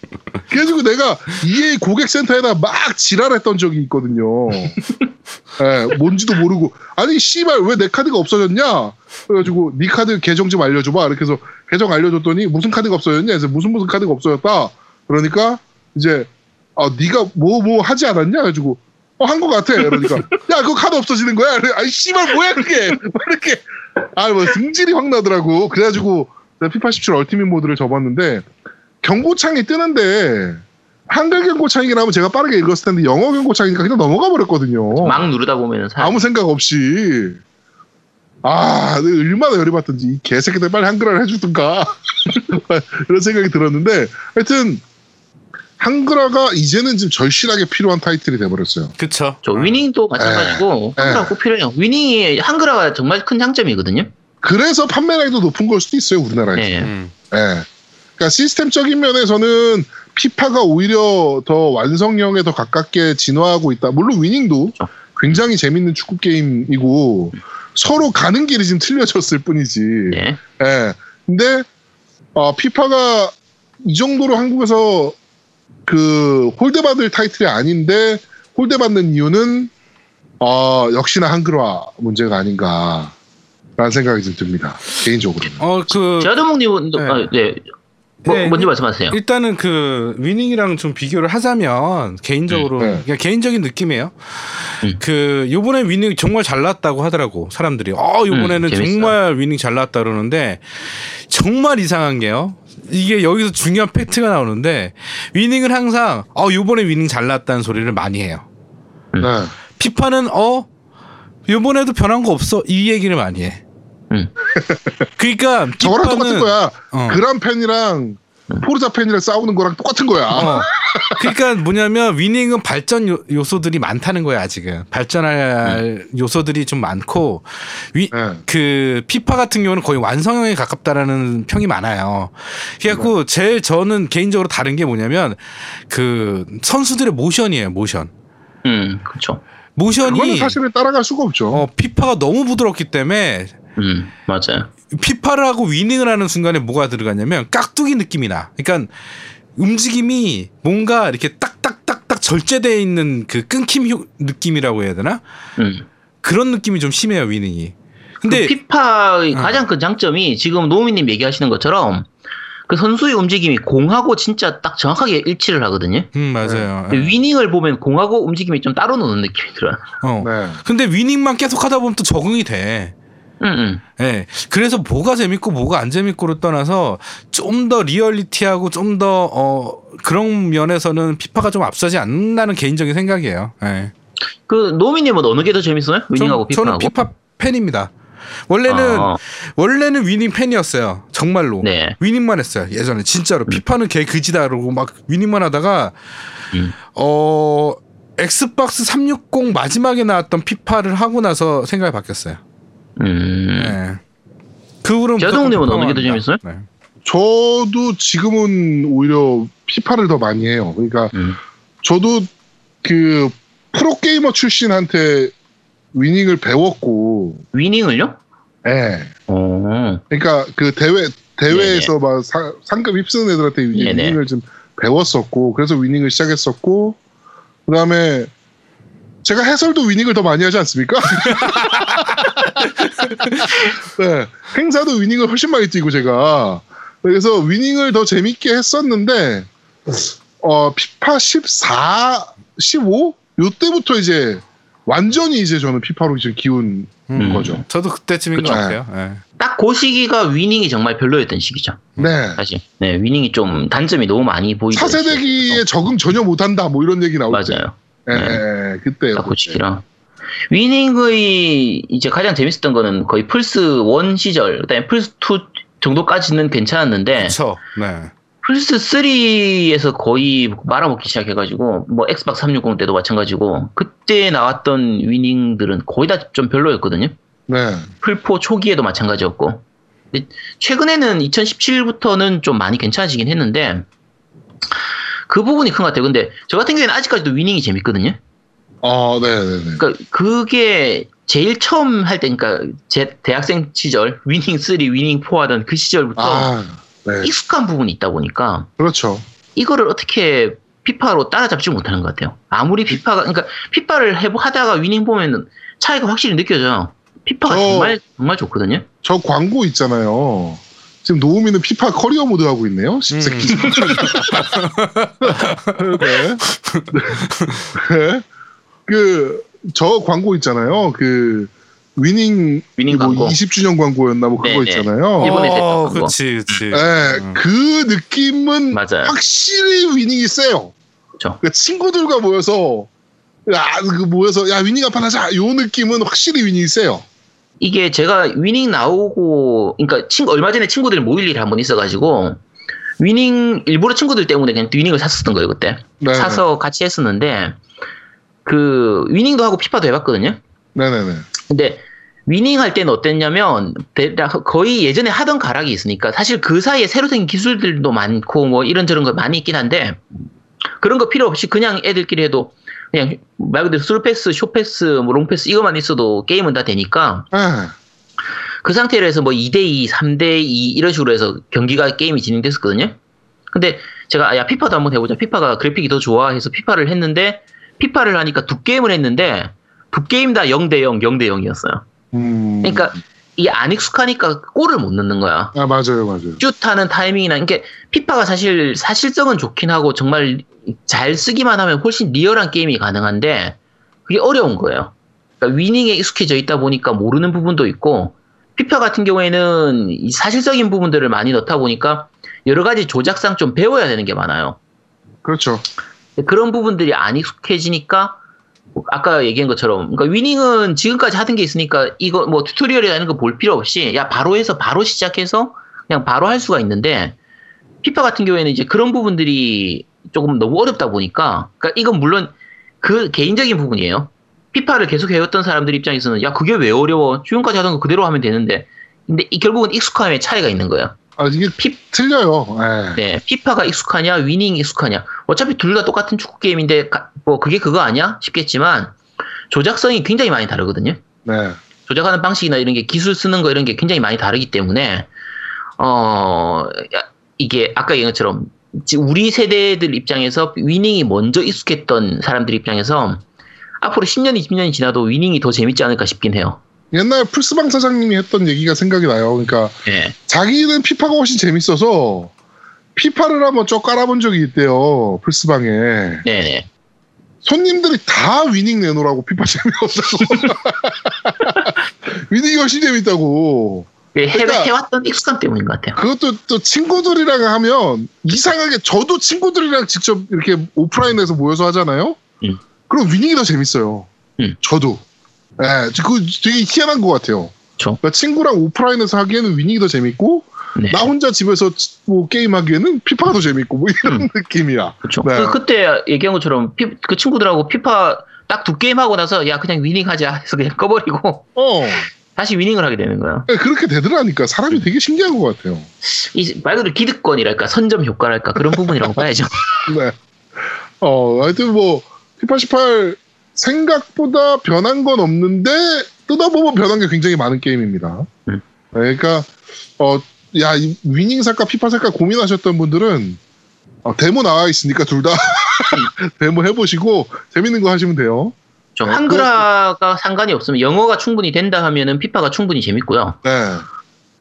그래가지고 내가 EA 고객센터에다 막 지랄했던 적이 있거든요. 예, 뭔지도 모르고 아니 씨발 왜 내 카드가 없어졌냐? 그래가지고 네 카드 계정 좀 알려줘봐. 이렇게 해서 계정 알려줬더니 무슨 카드가 없어졌냐? 그래서 무슨 무슨 카드가 없어졌다. 그러니까 이제 아 네가 뭐 뭐 하지 않았냐? 그래가지고 어한거 같아. 그러니까 야 그거 카드 없어지는 거야? 그래, 아이 씨발 뭐야 그게? 뭐 이렇게 아뭐 등질이 확 나더라고. 그래가지고 피파 17 얼티밋 모드를 접었는데 경고창이 뜨는데 한글 경고창이긴 하면 제가 빠르게 읽었을 텐데 영어 경고창이니까 그냥 넘어가 버렸거든요. 막 누르다 보면은 사 아무 생각 없이. 아, 얼마나 열이 받던지 이 개새끼들 빨리 한글화를 해주든가 이런 생각이 들었는데 하여튼 한글화가 이제는 좀 절실하게 필요한 타이틀이 돼버렸어요. 그쵸. 저 위닝도 마찬가지고 에. 한글화 꼭 필요해요. 위닝이 한글화가 정말 큰 장점이거든요. 그래서 판매량도 높은 걸 수도 있어요 우리나라에서. 네. 음. 예. 그러니까 시스템적인 면에서는 피파가 오히려 더 완성형에 더 가깝게 진화하고 있다. 물론 위닝도 그렇죠. 굉장히 재밌는 축구 게임이고 서로 가는 길이 지금 틀려졌을 뿐이지. 네. 예. 근데 어, 피파가 이 정도로 한국에서 그 홀대받을 타이틀이 아닌데 홀대받는 이유는 어, 역시나 한글화 문제가 아닌가 라는 생각이 좀 듭니다. 개인적으로는. 어, 그, 제아드목님은 네. 아, 네. 뭐, 네, 먼저 말씀하세요. 일단은 그 위닝이랑 좀 비교를 하자면 개인적으로 음, 네. 그냥 개인적인 느낌이에요. 음. 그 요번에 위닝 정말 잘 나왔다고 하더라고 사람들이. 어 요번에는 음. 정말 위닝 잘 나왔다 그러는데 정말 이상한 게요. 이게 여기서 중요한 팩트가 나오는데 위닝은 항상 어 요번에 위닝 잘 나왔다는 소리를 많이 해요. 음. 네. 피파는 어 요번에도 변한 거 없어 이 얘기를 많이 해. 음. 그러니까 저거랑 똑같은 피파는- 거야. 어. 그란 팬이랑 포르자 팬이랑 싸우는 거랑 똑같은 거야. 어. 그러니까 뭐냐면 위닝은 발전 요, 요소들이 많다는 거야 아직은 발전할 요소들이 좀 많고 위, 네. 그 피파 같은 경우는 거의 완성형에 가깝다라는 평이 많아요. 그래갖고 제일 저는 개인적으로 다른 게 뭐냐면 그 선수들의 모션이에요 모션. 음, 그렇죠. 모션이 그거는 사실은 따라갈 수가 없죠. 어, 피파가 너무 부드럽기 때문에 음, 맞아요. 피파를 하고 위닝을 하는 순간에 뭐가 들어가냐면 깍두기 느낌이 나. 그러니까 움직임이 뭔가 이렇게 딱딱딱딱 절제되어 있는 그 끊김 효, 느낌이라고 해야 되나? 음. 그런 느낌이 좀 심해요 위닝이. 근데 그 피파의 어. 가장 큰 장점이 지금 노미님 얘기하시는 것처럼 그 선수의 움직임이 공하고 진짜 딱 정확하게 일치를 하거든요. 음 맞아요. 근데 위닝을 보면 공하고 움직임이 좀 따로 노는 느낌이 들어요. 어. 네. 근데 위닝만 계속 하다 보면 또 적응이 돼. 응, 응. 예. 그래서 뭐가 재밌고 뭐가 안 재밌고를 떠나서 좀 더 리얼리티하고 좀 더 어, 그런 면에서는 피파가 좀 앞서지 않는다는 개인적인 생각이에요. 예. 그 노미님은 어느 게 더 재밌어요? 위닝하고 전- 저는 피파하고? 피파 팬입니다. 원래는 아, 원래는 위닝 팬이었어요. 정말로. 네. 위닝만 했어요. 예전에 진짜로 피파는 개 그지다 그러고 막 위닝만 하다가 음. 어 Xbox 360 마지막에 나왔던 피파를 하고 나서 생각이 바뀌었어요. 음. 네. 그 후로는 제동님은 어느 게 더 재밌어요? 네. 저도 지금은 오히려 피파를 더 많이 해요. 그러니까 음. 저도 그 프로게이머 출신한테 위닝을 배웠고, 위닝을요? 예. 어. 그러니까 그 대회 대회에서 막 사- 상금 휩쓰는 애들한테 네네. 위닝을 좀 배웠었고 그래서 위닝을 시작했었고 그다음에 제가 해설도 위닝을 더 많이 하지 않습니까? 네, 행사도 위닝을 훨씬 많이 뛰고 제가 그래서 위닝을 더 재밌게 했었는데 어 피파 14, 15 요때부터 이제 완전히 이제 저는 피파로 이제 기운 음. 거죠. 저도 그때쯤인 그쵸. 것 같아요. 네. 딱 그 시기가 위닝이 정말 별로였던 시기죠. 네. 사실. 네, 위닝이 좀 단점이 너무 많이 보이던 차세대기에. 적응 전혀 못한다 뭐 이런 얘기 때. 맞아요. 예, 네. 예, 그때요. 딱그 시기라. 위닝의 이제 가장 재밌었던 거는 거의 플스 1 시절, 그다음에 플스 2 정도까지는 괜찮았는데 그렇죠. 네. 플스 3에서 거의 말아먹기 시작해가지고 뭐 엑박 360 때도 마찬가지고 그때 나왔던 위닝들은 거의 다 좀 별로였거든요. 네. 플포 초기에도 마찬가지였고 최근에는 2017부터는 좀 많이 괜찮아지긴 했는데 그 부분이 큰 것 같아요. 근데 저 같은 경우에는 아직까지도 위닝이 재밌거든요. 어, 네, 네, 네. 그러니까 그게 제일 처음 할 때, 그러니까 제 대학생 시절 위닝 3, 위닝 4 하던 그 시절부터 아, 네. 익숙한 부분이 있다 보니까 그렇죠. 이거를 어떻게 피파로 따라잡지 못하는 것 같아요. 아무리 피파가 그러니까 피파를 해보 하다가 위닝 보면은 차이가 확실히 느껴져요. 피파가 저- 정말 정말 좋거든요. 저 광고 있잖아요. 지금 노미님은 피파 커리어 모드 하고 있네요. 십새끼. 음. 네. 네. 그, 저 광고 있잖아요. 그, 위닝, 위닝 뭐 광고. 20주년 광고였나 뭐 그거 네네. 있잖아요. 일본에서 했던 어, 그거. 그렇지, 그렇지. 네, 음. 그 느낌은 맞아요. 확실히 위닝이 세요. 그 친구들과 모여서 야, 그 모여서 야 위닝 한판 하자. 요 느낌은 확실히 위닝이 세요. 이게 제가 위닝 나오고 그러니까 친 얼마 전에 친구들 모일 일이 한 번 있어가지고 위닝 일부러 친구들 때문에 그냥 위닝을 샀었던 거예요 그때 네. 사서 같이 했었는데 그 위닝도 하고 피파도 해봤거든요. 네네네. 근데 위닝 할 때는 어땠냐면 거의 예전에 하던 가락이 있으니까 사실 그 사이에 새로 생긴 기술들도 많고 뭐 이런저런 거 많이 있긴 한데 그런 거 필요 없이 그냥 애들끼리 해도 그냥 말 그대로 스루패스, 숏패스, 뭐 롱패스 이거만 있어도 게임은 다 되니까 네. 그 상태로 해서 뭐 2대2, 3대2 이런 식으로 해서 경기가 게임이 진행됐었거든요. 근데 제가 아, 야 피파도 한번 해보자. 피파가 그래픽이 더 좋아 해서 피파를 했는데 피파를 하니까 두 게임을 했는데 두 게임 다 0대 0, 0대 0이었어요. 음. 그러니까 이게 안 익숙하니까 골을 못 넣는 거야. 아 맞아요, 맞아요. 슛하는 타이밍이나 이게 피파가 사실 사실성은 좋긴 하고 정말 잘 쓰기만 하면 훨씬 리얼한 게임이 가능한데 그게 어려운 거예요. 그러니까 위닝에 익숙해져 있다 보니까 모르는 부분도 있고 피파 같은 경우에는 이 사실적인 부분들을 많이 넣다 보니까 여러 가지 조작상 좀 배워야 되는 게 많아요. 그렇죠. 그런 부분들이 안 익숙해지니까 아까 얘기한 것처럼 그러니까 위닝은 지금까지 하던 게 있으니까 이거 뭐 tutorial이라는 거 볼 필요 없이 야 바로 해서 바로 시작해서 그냥 바로 할 수가 있는데 피파 같은 경우에는 이제 그런 부분들이 조금 너무 어렵다 보니까 그러니까 이건 물론 그 개인적인 부분이에요. 피파를 계속 해왔던 사람들 입장에서는 야 그게 왜 어려워 지금까지 하던 거 그대로 하면 되는데 근데 이 결국은 익숙함의 차이가 있는 거예요. 아 이게 피, 틀려요. 예. 네, 피파가 익숙하냐, 위닝이 익숙하냐. 어차피 둘 다 똑같은 축구 게임인데, 가- 뭐, 그게 그거 아니야? 싶겠지만, 조작성이 굉장히 많이 다르거든요. 네. 조작하는 방식이나 이런 게 기술 쓰는 거 이런 게 굉장히 많이 다르기 때문에, 어, 야, 이게 아까 얘기한 것처럼, 지- 우리 세대들 입장에서 위닝이 먼저 익숙했던 사람들 입장에서, 앞으로 10년, 20년이 지나도 위닝이 더 재밌지 않을까 싶긴 해요. 옛날 플스방 사장님이 했던 얘기가 생각이 나요. 그러니까 예. 자기는 피파가 훨씬 재밌어서 피파를 한번 쭉 깔아본 적이 있대요. 플스방에. 네네. 손님들이 다 위닝 내놓으라고 피파 재미없다고. 위닝이 훨씬 재밌다고. 해, 그러니까- 해왔던 익숙함 때문인 것 같아요. 그것도 또 친구들이랑 하면 이상하게 저도 친구들이랑 직접 이렇게 오프라인에서 모여서 하잖아요. 음. 그럼 위닝이 더 재밌어요. 음. 저도. 예, 그 되게 희한한 것 같아요. 그쵸. 그러니까 친구랑 오프라인에서 하기에는 위닝이 더 재밌고 네. 나 혼자 집에서 치- 뭐 게임하기에는 피파가 더 재밌고 뭐 이런 음. 느낌이야. 그렇죠. 네. 그, 그때 얘기한 것처럼 피, 그 친구들하고 피파 딱 두 게임 하고 나서 야 그냥 위닝 하자 해서 그냥 꺼버리고 어, 다시 위닝을 하게 되는 거야. 예, 그렇게 되더라니까 사람이 되게 신기한 것 같아요. 이 말 그대로 기득권이랄까 선점 효과랄까 그런 부분이라고 봐야죠. 네. 어, 하여튼 뭐, 피파 18 생각보다 변한 건 없는데, 뜯어보면 변한 게 굉장히 많은 게임입니다. 음. 네, 그러니까, 어, 야, 이 위닝 살까, 피파 살까 고민하셨던 분들은, 어, 데모 나와 있으니까 둘 다 데모 해보시고, 재밌는 거 하시면 돼요. 좀 네, 한글화가 상관이 없으면 영어가 충분히 된다 하면은 피파가 충분히 재밌고요. 네.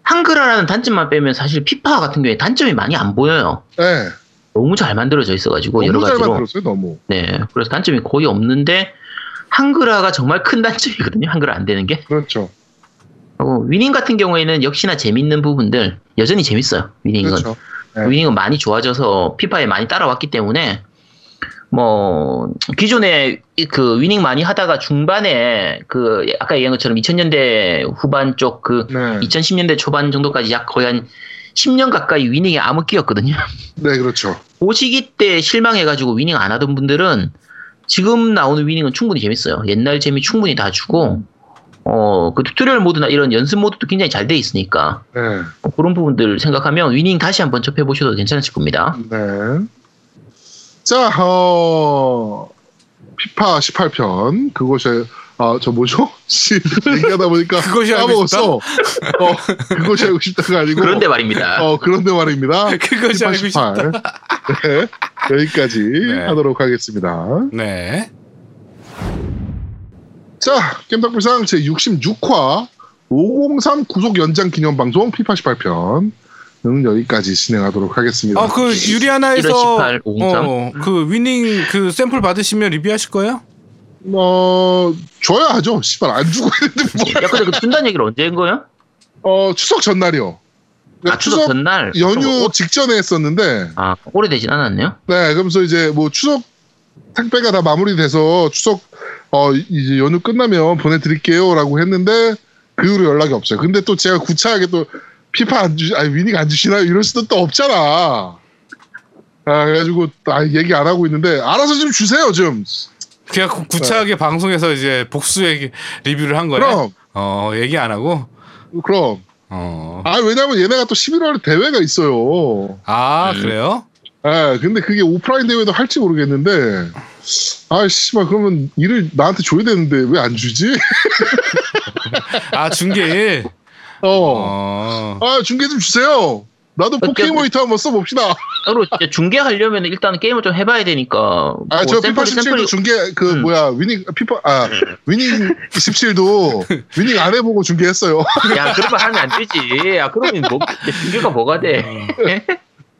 한글화라는 단점만 빼면 사실 피파 같은 경우에 단점이 많이 안 보여요. 네. 너무 잘 만들어져 있어가지고 여러 너무 잘 가지로. 만들었어요, 너무. 네, 그래서 단점이 거의 없는데 한글화가 정말 큰 단점이거든요. 한글화 안 되는 게. 그렇죠. 하고 위닝 같은 경우에는 역시나 재밌는 부분들 여전히 재밌어요. 위닝은 그렇죠. 네. 위닝은 많이 좋아져서 피파에 많이 따라왔기 때문에 뭐 기존에 이- 그 위닝 많이 하다가 중반에 그 아까 얘기한 것처럼 2000년대 후반 쪽그 네. 2010년대 초반 정도까지 약 거의 한 10년 가까이 위닝에 암흑기였거든요. 네, 그렇죠. 그 시기 때 실망해가지고 위닝 안 하던 분들은 지금 나오는 위닝은 충분히 재밌어요. 옛날 재미 충분히 다 주고 어 그 tutorial 모드나 이런 연습 모드도 굉장히 잘 돼 있으니까 네. 어, 그런 부분들 생각하면 위닝 다시 한번 접해 보셔도 괜찮으실 겁니다. 네. 자, 어, 피파 18편. 그것이, 아, 저 뭐죠? 씨, 얘기하다 보니까. 그것이 까먹었어. 어, 그것이 알고 싶다가 아니고. 그런데 말입니다. 어, 그런데 말입니다. 그것이 피파 알고 18. 싶다. 네. 여기까지 네. 하도록 하겠습니다. 네. 자, 겜덕불상 제 66화 503 구속 연장 기념 방송 피파 18편. 는 여기까지 진행하도록 하겠습니다. 어, 그 유리아나에서 18, 503. 어, 그 위닝 그 샘플 받으시면 리뷰하실 거예요? 어, 줘야 하죠. 씨발, 안 주고 있는데 뭐. 야, 근데 그 준다는 얘기를 언제 한 거예요? 어, 추석 전날이요. 그러니까 아, 추석 전날. 연휴 직전에 했었는데, 아, 오래되진 않았네요. 네, 그러면서 이제 뭐 추석 택배가 다 마무리돼서 추석, 어, 이제 연휴 끝나면 보내드릴게요. 라고 했는데, 그 이후로 연락이 없어요. 근데 또 제가 구차하게 또, 피파 안 주, 아니, 위닝 안 주시나요? 이럴 수도 또 없잖아. 아, 그래가지고, 아, 얘기 안 하고 있는데, 알아서 좀 주세요, 좀. 그냥 구- 구차하게 방송에서 이제 복수 얘기 리뷰를 한 거예요. 그럼, 어, 얘기 안 하고. 그럼. 어. 아, 왜냐면 얘네가 또 11월에 대회가 있어요. 아, 음. 그래요? 예, 근데 그게 오프라인 대회도 할지 모르겠는데, 아, 씨발, 그러면 일을 나한테 줘야 되는데 왜 안 주지? 아, 중계일. 어. 어. 아, 중계 좀 주세요. 나도 어째- 포켓 모니터 한번 써봅시다. 진짜 중계하려면 일단 게임을 좀 해봐야 되니까. 아, 뭐저 피파 샘플이- 17도 중계, 그, 음. 뭐야, 위닝, 피파, 아, 위닝 17도 위닝 안 해보고 중계했어요. 야, 그런 말 하면 안 되지. 야, 그러면 뭐, 중계가 뭐가 돼?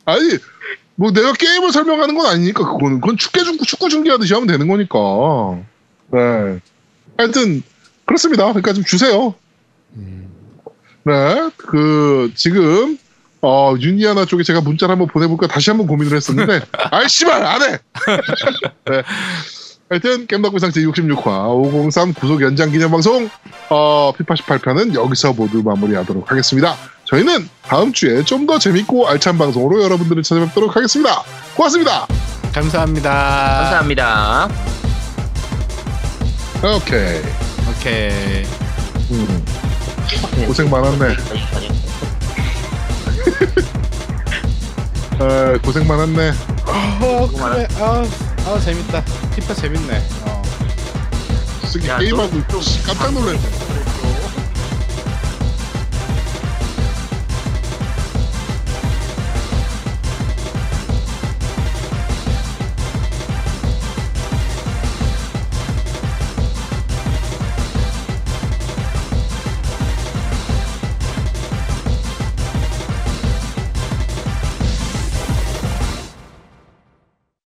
아니, 뭐 내가 게임을 설명하는 건 아니니까, 그거는. 그건 축구, 축구, 축구 중계하듯이 하면 되는 거니까. 네. 하여튼, 그렇습니다. 그러니까 좀 주세요. 네, 그 지금 어 유니아나 쪽에 제가 문자를 한번 보내볼까 다시 한번 고민을 했었는데 아이 씨발 안 해. 네. 하여튼 겜덕비상 제 66화 503 구속 연장 기념 방송 어 피파 18편은 여기서 모두 마무리하도록 하겠습니다. 저희는 다음 주에 좀 더 재밌고 알찬 방송으로 여러분들을 찾아뵙도록 하겠습니다. 고맙습니다. 감사합니다. 감사합니다. 오케이. 오케이. 음, 고생 많았네. 에, 고생 많았네. 어, 그래. 아, 아, 재밌다. 피파 재밌네. 어. 쓰기 야, 게임하고 씨, 깜짝 놀랐네.